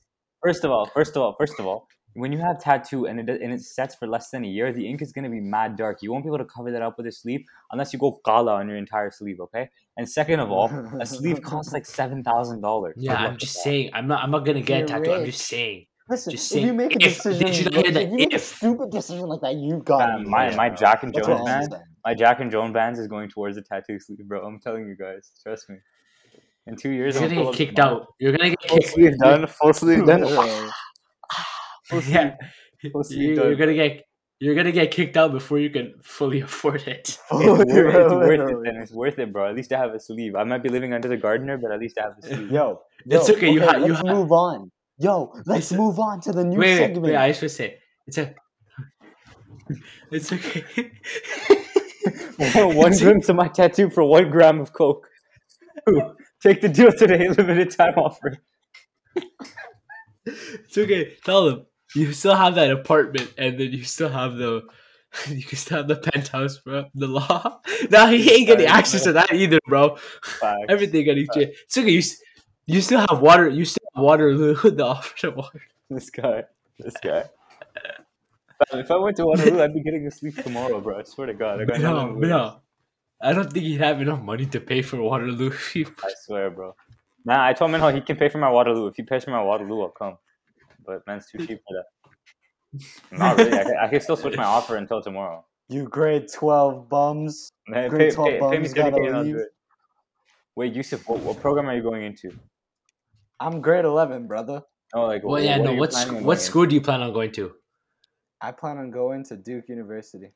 First of all, first of all, first of all, when you have tattoo and it and it sets for less than a year, the ink is gonna be mad dark. You won't be able to cover that up with a sleeve unless you go kala on your entire sleeve. Okay. And second of all, a sleeve costs like seven thousand dollars. Yeah, I'm just saying. I'm not. I'm not gonna get a You're tattoo. I'm just saying. Listen, Just if you make a if- decision, did you not hear that if you make a stupid decision like that, you got Man, my my Jack and That's Jones what band, my Jack and Jones bands is going towards the tattoo sleeve, bro. I'm telling you guys, trust me. In two years, You're I'm gonna get kicked smile. out. You're gonna get Full kicked. sleeve done. Full sleeve done. Full sleeve. Yeah, Full sleeve you're, done. you're gonna get. You're gonna get kicked out before you can fully afford it. It's, wor- it's worth it. Literally. Then it's worth it, bro. At least I have a sleeve. I might be living under the gardener, but at least I have a sleeve. Yo, yo, It's okay, you ha- you let's ha- move on. Yo, let's move on to the new Wait, wait, segment. wait. I should say it's a. It's okay. one glimpse to my tattoo for one gram of coke. Ooh, Take the deal today, limited time offer. It's okay. Tell them you still have that apartment, and then you still have the. You can still have the penthouse, bro. The law. Now he ain't getting access to that either, bro. Facts. Everything getting changed. It's okay. You, you still have water. You still Waterloo. The offer of water. This guy. This guy. If I went to Waterloo, I'd be getting a sleep tomorrow, bro. I swear to God. I got No, nothing to lose. no. I don't think he'd have enough money to pay for Waterloo. if he- I swear, bro. Nah, I told Minho he can pay for my Waterloo. If he pays for my Waterloo, I'll come. But man's too cheap for that. Not really. I can, I can still switch my offer until tomorrow. You grade 12 bums. Man, Grade pay, 12 pay, pay me bums gotta 30k and I'll leave. Wait, Yusuf, what, what program are you going into? I'm grade 11, brother. Oh, like, well, what, yeah, what no. are What planning sc- what going school do you plan on going to? I plan on going to Duke University.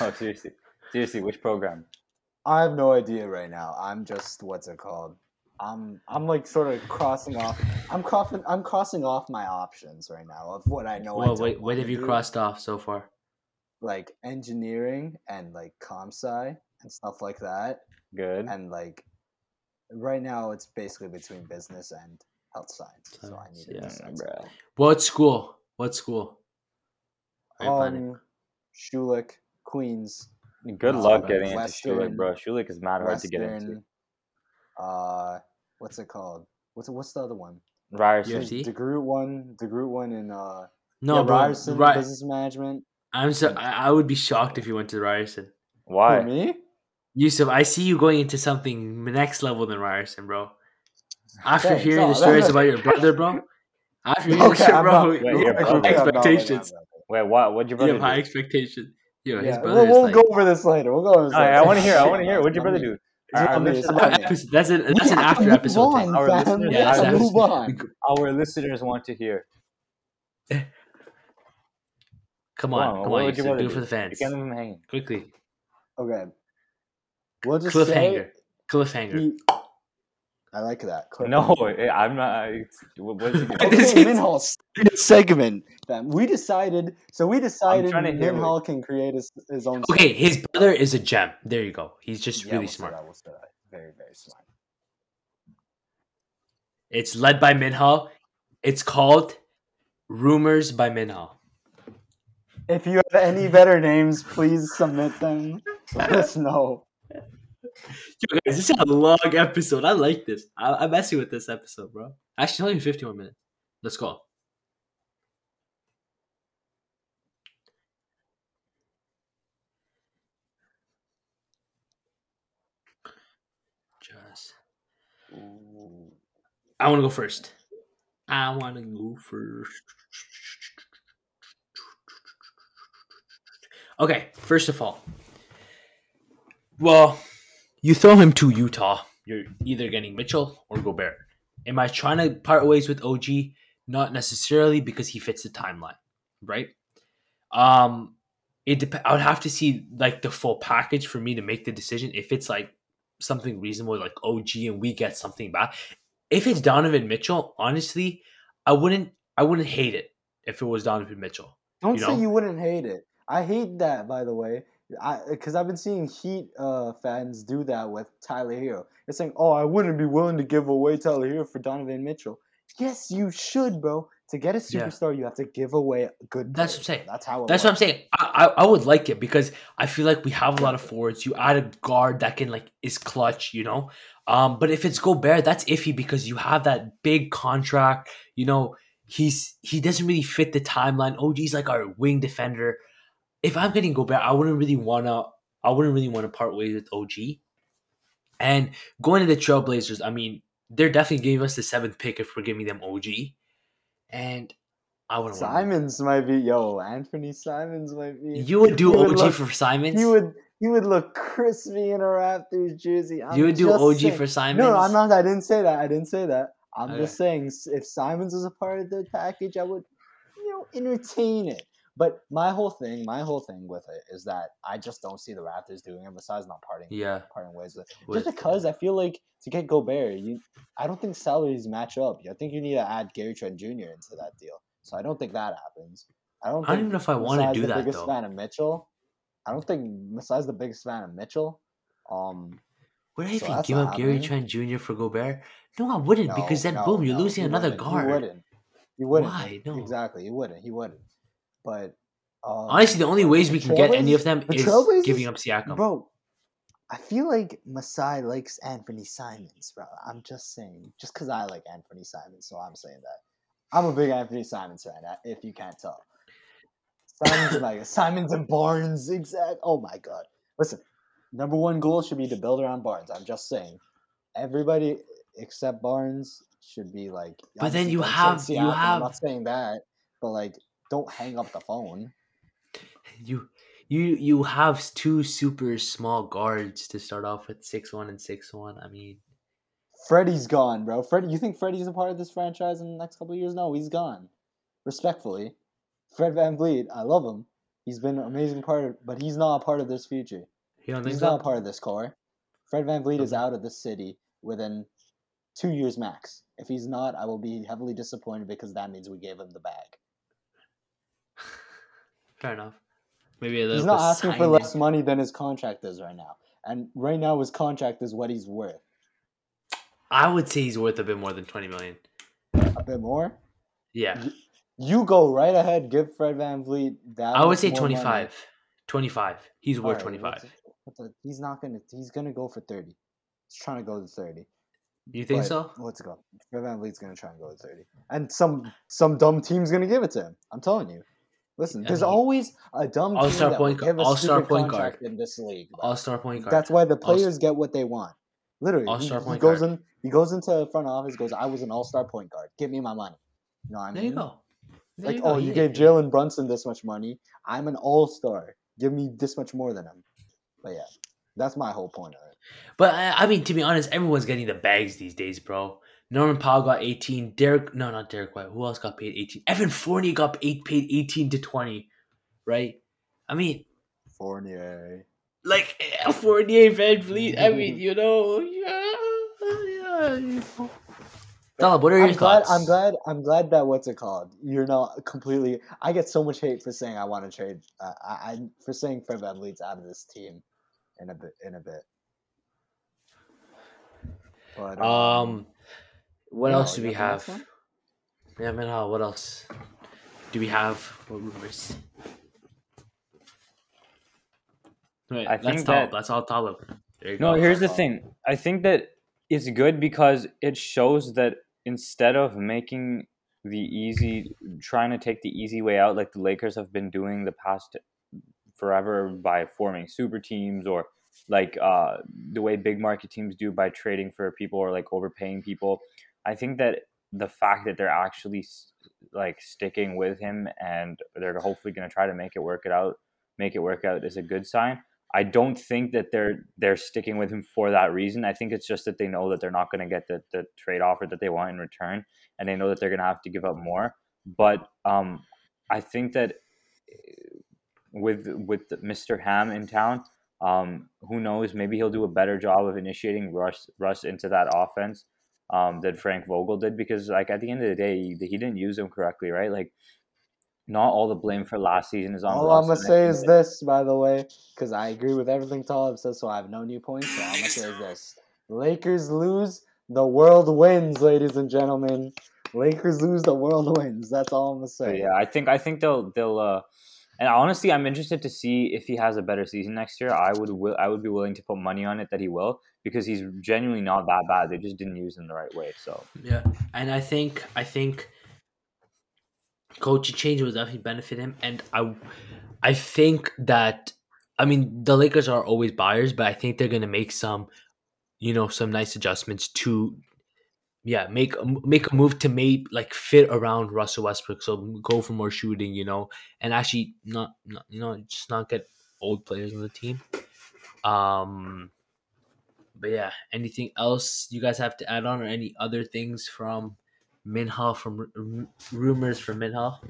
Oh, seriously. Seriously, which program? I have no idea right now. I'm just what's it called? I'm I'm like sort of crossing off. I'm crossing I'm crossing off my options right now of what I know. I well, don't wait, what wanna have you do, crossed off so far? Like engineering and like comp sci and stuff like that. Good. And like right now, it's basically between business and health science. So I need to Yeah, decide. bruh. What school? What school? Are you planning? Um, Schulich, Queens, Good uh, luck getting into Western- Schulich, bro. Schulich is mad hard to get into. Uh, what's it called? What's what's the other one? Ryerson. UFC? The Groot one, the Groot one in uh no, yeah, bro. Ryerson Ry- business management. I'm so I, I would be shocked if you went to Ryerson. Why? For me? Yusuf, I see you going into something next level than Ryerson, bro. After Thanks. hearing Oh, the stories that- about your brother, bro. After hearing Okay, the bro, not- Wait, your brother- high I'm not expectations. Wait, what? What'd your brother? You have do? high expectations. Yo, his Yeah, brother we'll, we'll like. go over this later. We'll go over this All right, later. I want to hear. I want to hear. What'd your brother do? It's Our not me, listeners- it's not me. episode- That's an that's an after episode move on, Our listeners- We have our move listeners- on. Our listeners want to hear. Come Come on, on, come on, would your do it for the fans. You can't leave them hanging. Quickly, Okay. We'll just cliffhanger, say cliffhanger. he, I like that. No. Eh, I'm not. it's- what- What's he Okay, This is- Minhal segment. Fam. We decided. So we decided trying to hear what- Minhal can create his, his own. Okay, his brother is a gem. There you go. He's just Yeah, really we'll smart. that, we'll that. Very very smart. It's led by Minhal. It's called Rumors by Minhal. If you have any better names, please submit them. Let us know. Yo, guys, this is a long episode. I like this. I, I'm messing with this episode, bro. Actually, only 51 minutes. Let's go. Just, I want to go first. I want to go first. Okay, first of all, well, you throw him to Utah, you're either getting Mitchell or Gobert. Am I trying to part ways with OG? Not necessarily because he fits the timeline, right? Um, it dep- I would have to see like the full package for me to make the decision. If it's like something reasonable, like OG, and we get something back. If it's Donovan Mitchell, honestly, I wouldn't. I wouldn't hate it if it was Donovan Mitchell. Don't You say you wouldn't hate it. I hate that, by the way. I because I've been seeing Heat uh, fans do that with Tyler Herro. It's saying, "Oh, I wouldn't be willing to give away Tyler Herro for Donovan Mitchell." Yes, you should, bro. To get a Yeah. superstar, you have to give away a good. That's what I'm saying. That's how. It That's what I'm saying. I, I I would like it because I feel like we have a lot of forwards. You add a guard that can like is clutch, you know. Um, but if it's Gobert, that's iffy because you have that big contract. You know, he's he doesn't really fit the timeline. OG's like our wing defender. If I'm getting Gobert, I wouldn't really wanna. I wouldn't really want to part ways with OG. And going to the Trailblazers, I mean, they're definitely giving us the seventh pick if we're giving them OG. And I wouldn't. wanna- Simons might be yo. Anthony Simons might be. You would do would OG look- for Simons. You would. He would look crispy in a Raptors jersey. I'm you would do OG saying. for Simons. No, no, I'm not. I didn't say that. I didn't say that. I'm Okay. just saying if Simons was a part of the package, I would, you know, entertain it. But my whole thing, my whole thing with it is that I just don't see the Raptors doing it. Besides not parting, Yeah. parting ways with it. Just because I feel like to get Gobert, you, I don't think salaries match up. I think you need to add Gary Trent Jr. into that deal. So I don't think that happens. I don't. I don't even know if I want to do the that biggest though. fan of Mitchell. I don't think Masai's the biggest fan of Mitchell. Um, Would I so even give up Gary happening. Trent Jr. for Gobert? No, I wouldn't because then no, boom, you're no, losing another wouldn't, guard. He wouldn't. He wouldn't. Why? No. Exactly. You wouldn't. He wouldn't. But um, Honestly, the only ways we can get any of them the is giving up Siakam. Bro, I feel like Masai likes Anthony Simons, bro. I'm just saying, just because I like Anthony Simons, so I'm saying that. I'm a big Anthony Simons fan, uh, if you can't tell. Simons and like Simons and Barnes, exact. Oh my god! Listen, number one goal should be to build around Barnes. I'm just saying, everybody except Barnes should be like. But then you have- you have- I'm not saying that, but like, don't hang up the phone. You you you have two super small guards to start off with six one and six one. I mean, Freddie's gone, bro. Freddie, you think Freddie's a part of this franchise in the next couple of years? No, he's gone. Respectfully, Fred VanVleet, I love him. He's been an amazing part of, but he's not a part of this future. He's so? not a part of this core. Fred VanVleet is out of the city within two years max. If he's not, I will be heavily disappointed because that means we gave him the bag. Fair enough. Maybe a little He's not bit asking for less money than his contract is right now. And right now, his contract is what he's worth. I would say he's worth a bit more than twenty million. A bit more. Yeah, You go right ahead. Give Fred VanVleet that. I would say more money. 25. 25. He's worth Alright, twenty five. what's- what the- he's not gonna. He's gonna go for thirty. He's trying to go to thirty. You think But so? Let's go. Fred VanVleet's gonna try and go to thirty, and some some dumb team's gonna give it to him. I'm telling you. Listen, I there's mean, always a dumb team all-star that will point a all-star point guard. in this league. bro. All star point guard. That's why the players get what they want. Literally, All-star he point goes guard. in. He goes into the front office. Goes, I was an all-star point guard. Give me my money. You know what I mean? There you go. There Like, you go. oh, you gave. Jalen Brunson this much money. I'm an all-star. Give me this much more than him. But yeah, that's my whole point of it. But I, I mean, to be honest, everyone's getting the bags these days, bro. Norman Powell got 18. Derrick, no, not Derrick White. Who else got paid 18? Evan Fournier got eight, paid 18 to 20, right? I mean, Fournier. like eh, Fournier, VanVleet. I mean, you know, yeah, yeah. Talib, what are your I'm glad. I'm glad. I'm glad that what's it called? You're not completely. I get so much hate for saying I want to trade. Uh, I, I for saying Fred VanVleet's out of this team in a bit. In a bit. But Um, what No, else do we got the next have? Yeah, man. How? What else do we have? What rumors? Wait, I that's think Talib. that- That's all Talib. There you No, go. here's the Oh. thing. I think that it's good because it shows that instead of making the easy, trying to take the easy way out, like the Lakers have been doing the past forever by forming super teams or like uh, the way big market teams do by trading for people or like overpaying people. I think that the fact that they're actually like sticking with him and they're hopefully going to try to make it work it out, make it work out is a good sign. I don't think that they're they're sticking with him for that reason. I think it's just that they know that they're not going to get the, the trade offer that they want in return, and they know that they're going to have to give up more. But um, I think that eh, with with Mr. Ham in town, um, who knows? Maybe he'll do a better job of initiating Russ Russ into that offense um, that Frank Vogel did. Because like at the end of the day, he, he didn't use him correctly, right? Like not all the blame for last season is on. all Russ, I'm gonna say is this, by the way, because I agree with everything Talib says, so I have no new points. So I'm gonna say is this: Lakers lose, the world wins, ladies and gentlemen. Lakers lose, the world wins. That's all I'm gonna say. yeah, I think I think they'll they'll uh and honestly I'm interested to see if he has a better season next year. I would will I would be willing to put money on it that he will because he's genuinely not that bad. They just didn't use him the right way. So Yeah, and I think I think coaching change will definitely benefit him, and I I think that I mean the Lakers are always buyers, but I think they're gonna make some, you know, some nice adjustments to. Yeah, make a- make a move to make like fit around Russell Westbrook. So go for more shooting, you know, and actually not, not you know just not get old players on the team. Um, but yeah, anything else you guys have to add on, or any other things from Minha from r- rumors from Minha?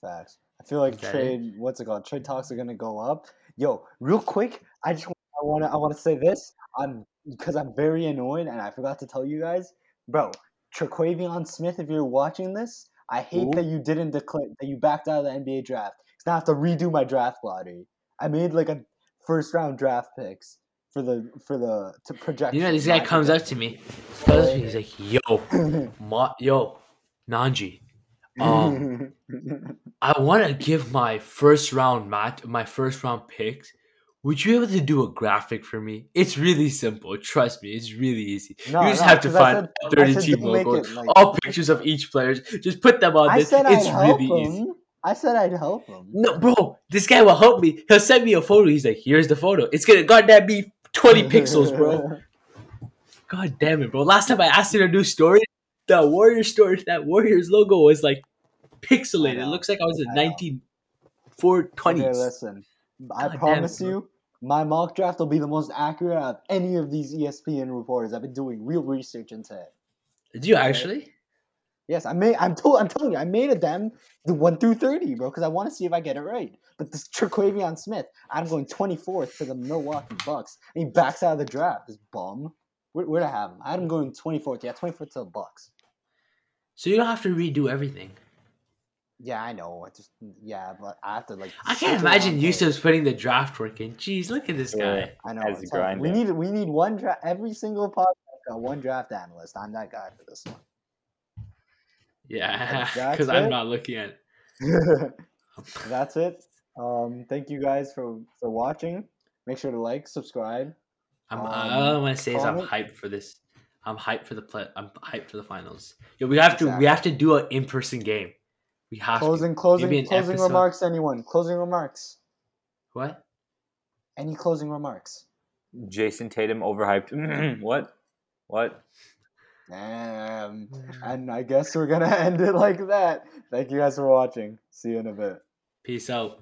Facts. I feel like trade. What's it called? Trade talks are gonna go up. Yo, real quick, I just want to I want to say this. I'm because I'm very annoyed, and I forgot to tell you guys, bro. Terquavion Smith, if you're watching this, I hate Who? that you didn't declare that you backed out of the NBA draft. Because now I have to redo my draft lottery. I made like a first round draft picks for the for the to project. You know, this guy comes up to me, comes to me, he's like, "Yo, Ma- yo, Nanji, um, I want to give my first round match, my first round picks. Would you be able to do a graphic for me? It's really simple. Trust me, it's really easy. No, you just no, have to find said- I 30 said team logos, like- all pictures of each player. Just put them on I this. said It's I'd help really him. easy. I said I'd help him. No, bro, this guy will help me. He'll send me a photo. He's like, "Here's the photo. It's gonna goddamn be 20 pixels, bro." God damn it, bro. Last time I asked him to do story, the Warrior story, that Warriors logo was like pixelated. It looks like I was in I know. 1920s. Okay, listen. I God promise it, you, my mock draft will be the most accurate of any of these ESPN reporters. I've been doing real research into it. Did you actually? Yes, I made. I'm told. I'm telling you, I made a damn the one through thirty, bro, because I want to see if I get it right. But this Terquavion Smith, I'm going twenty fourth for the Milwaukee Bucks, and he backs out of the draft. This bum. Where, where to have him? I had him going twenty fourth. Yeah, twenty fourth to the Bucks. So you don't have to redo everything. Yeah, I know. I just yeah, but I have to like. I can't imagine around Yusuf's putting the draft work in. Jeez, look at this Yeah. guy. I know. As it's a. We need we need one draft. Every single podcast got one draft analyst. I'm that guy for this one. Yeah, because I'm not looking at. That's it. Um, thank you guys for for watching. Make sure to like, subscribe. I'm, Um, all I want to say is I'm hyped for this. I'm hyped for the play. I'm hyped for the finals. Yo, we have to. We have to do an in person game. We have Closing, to. closing, Maybe closing episode. remarks. Anyone? Closing remarks. What? Any closing remarks? Jayson Tatum overhyped. what? What? Um, and I guess we're gonna end it like that. Thank you guys for watching. See you in a bit. Peace out.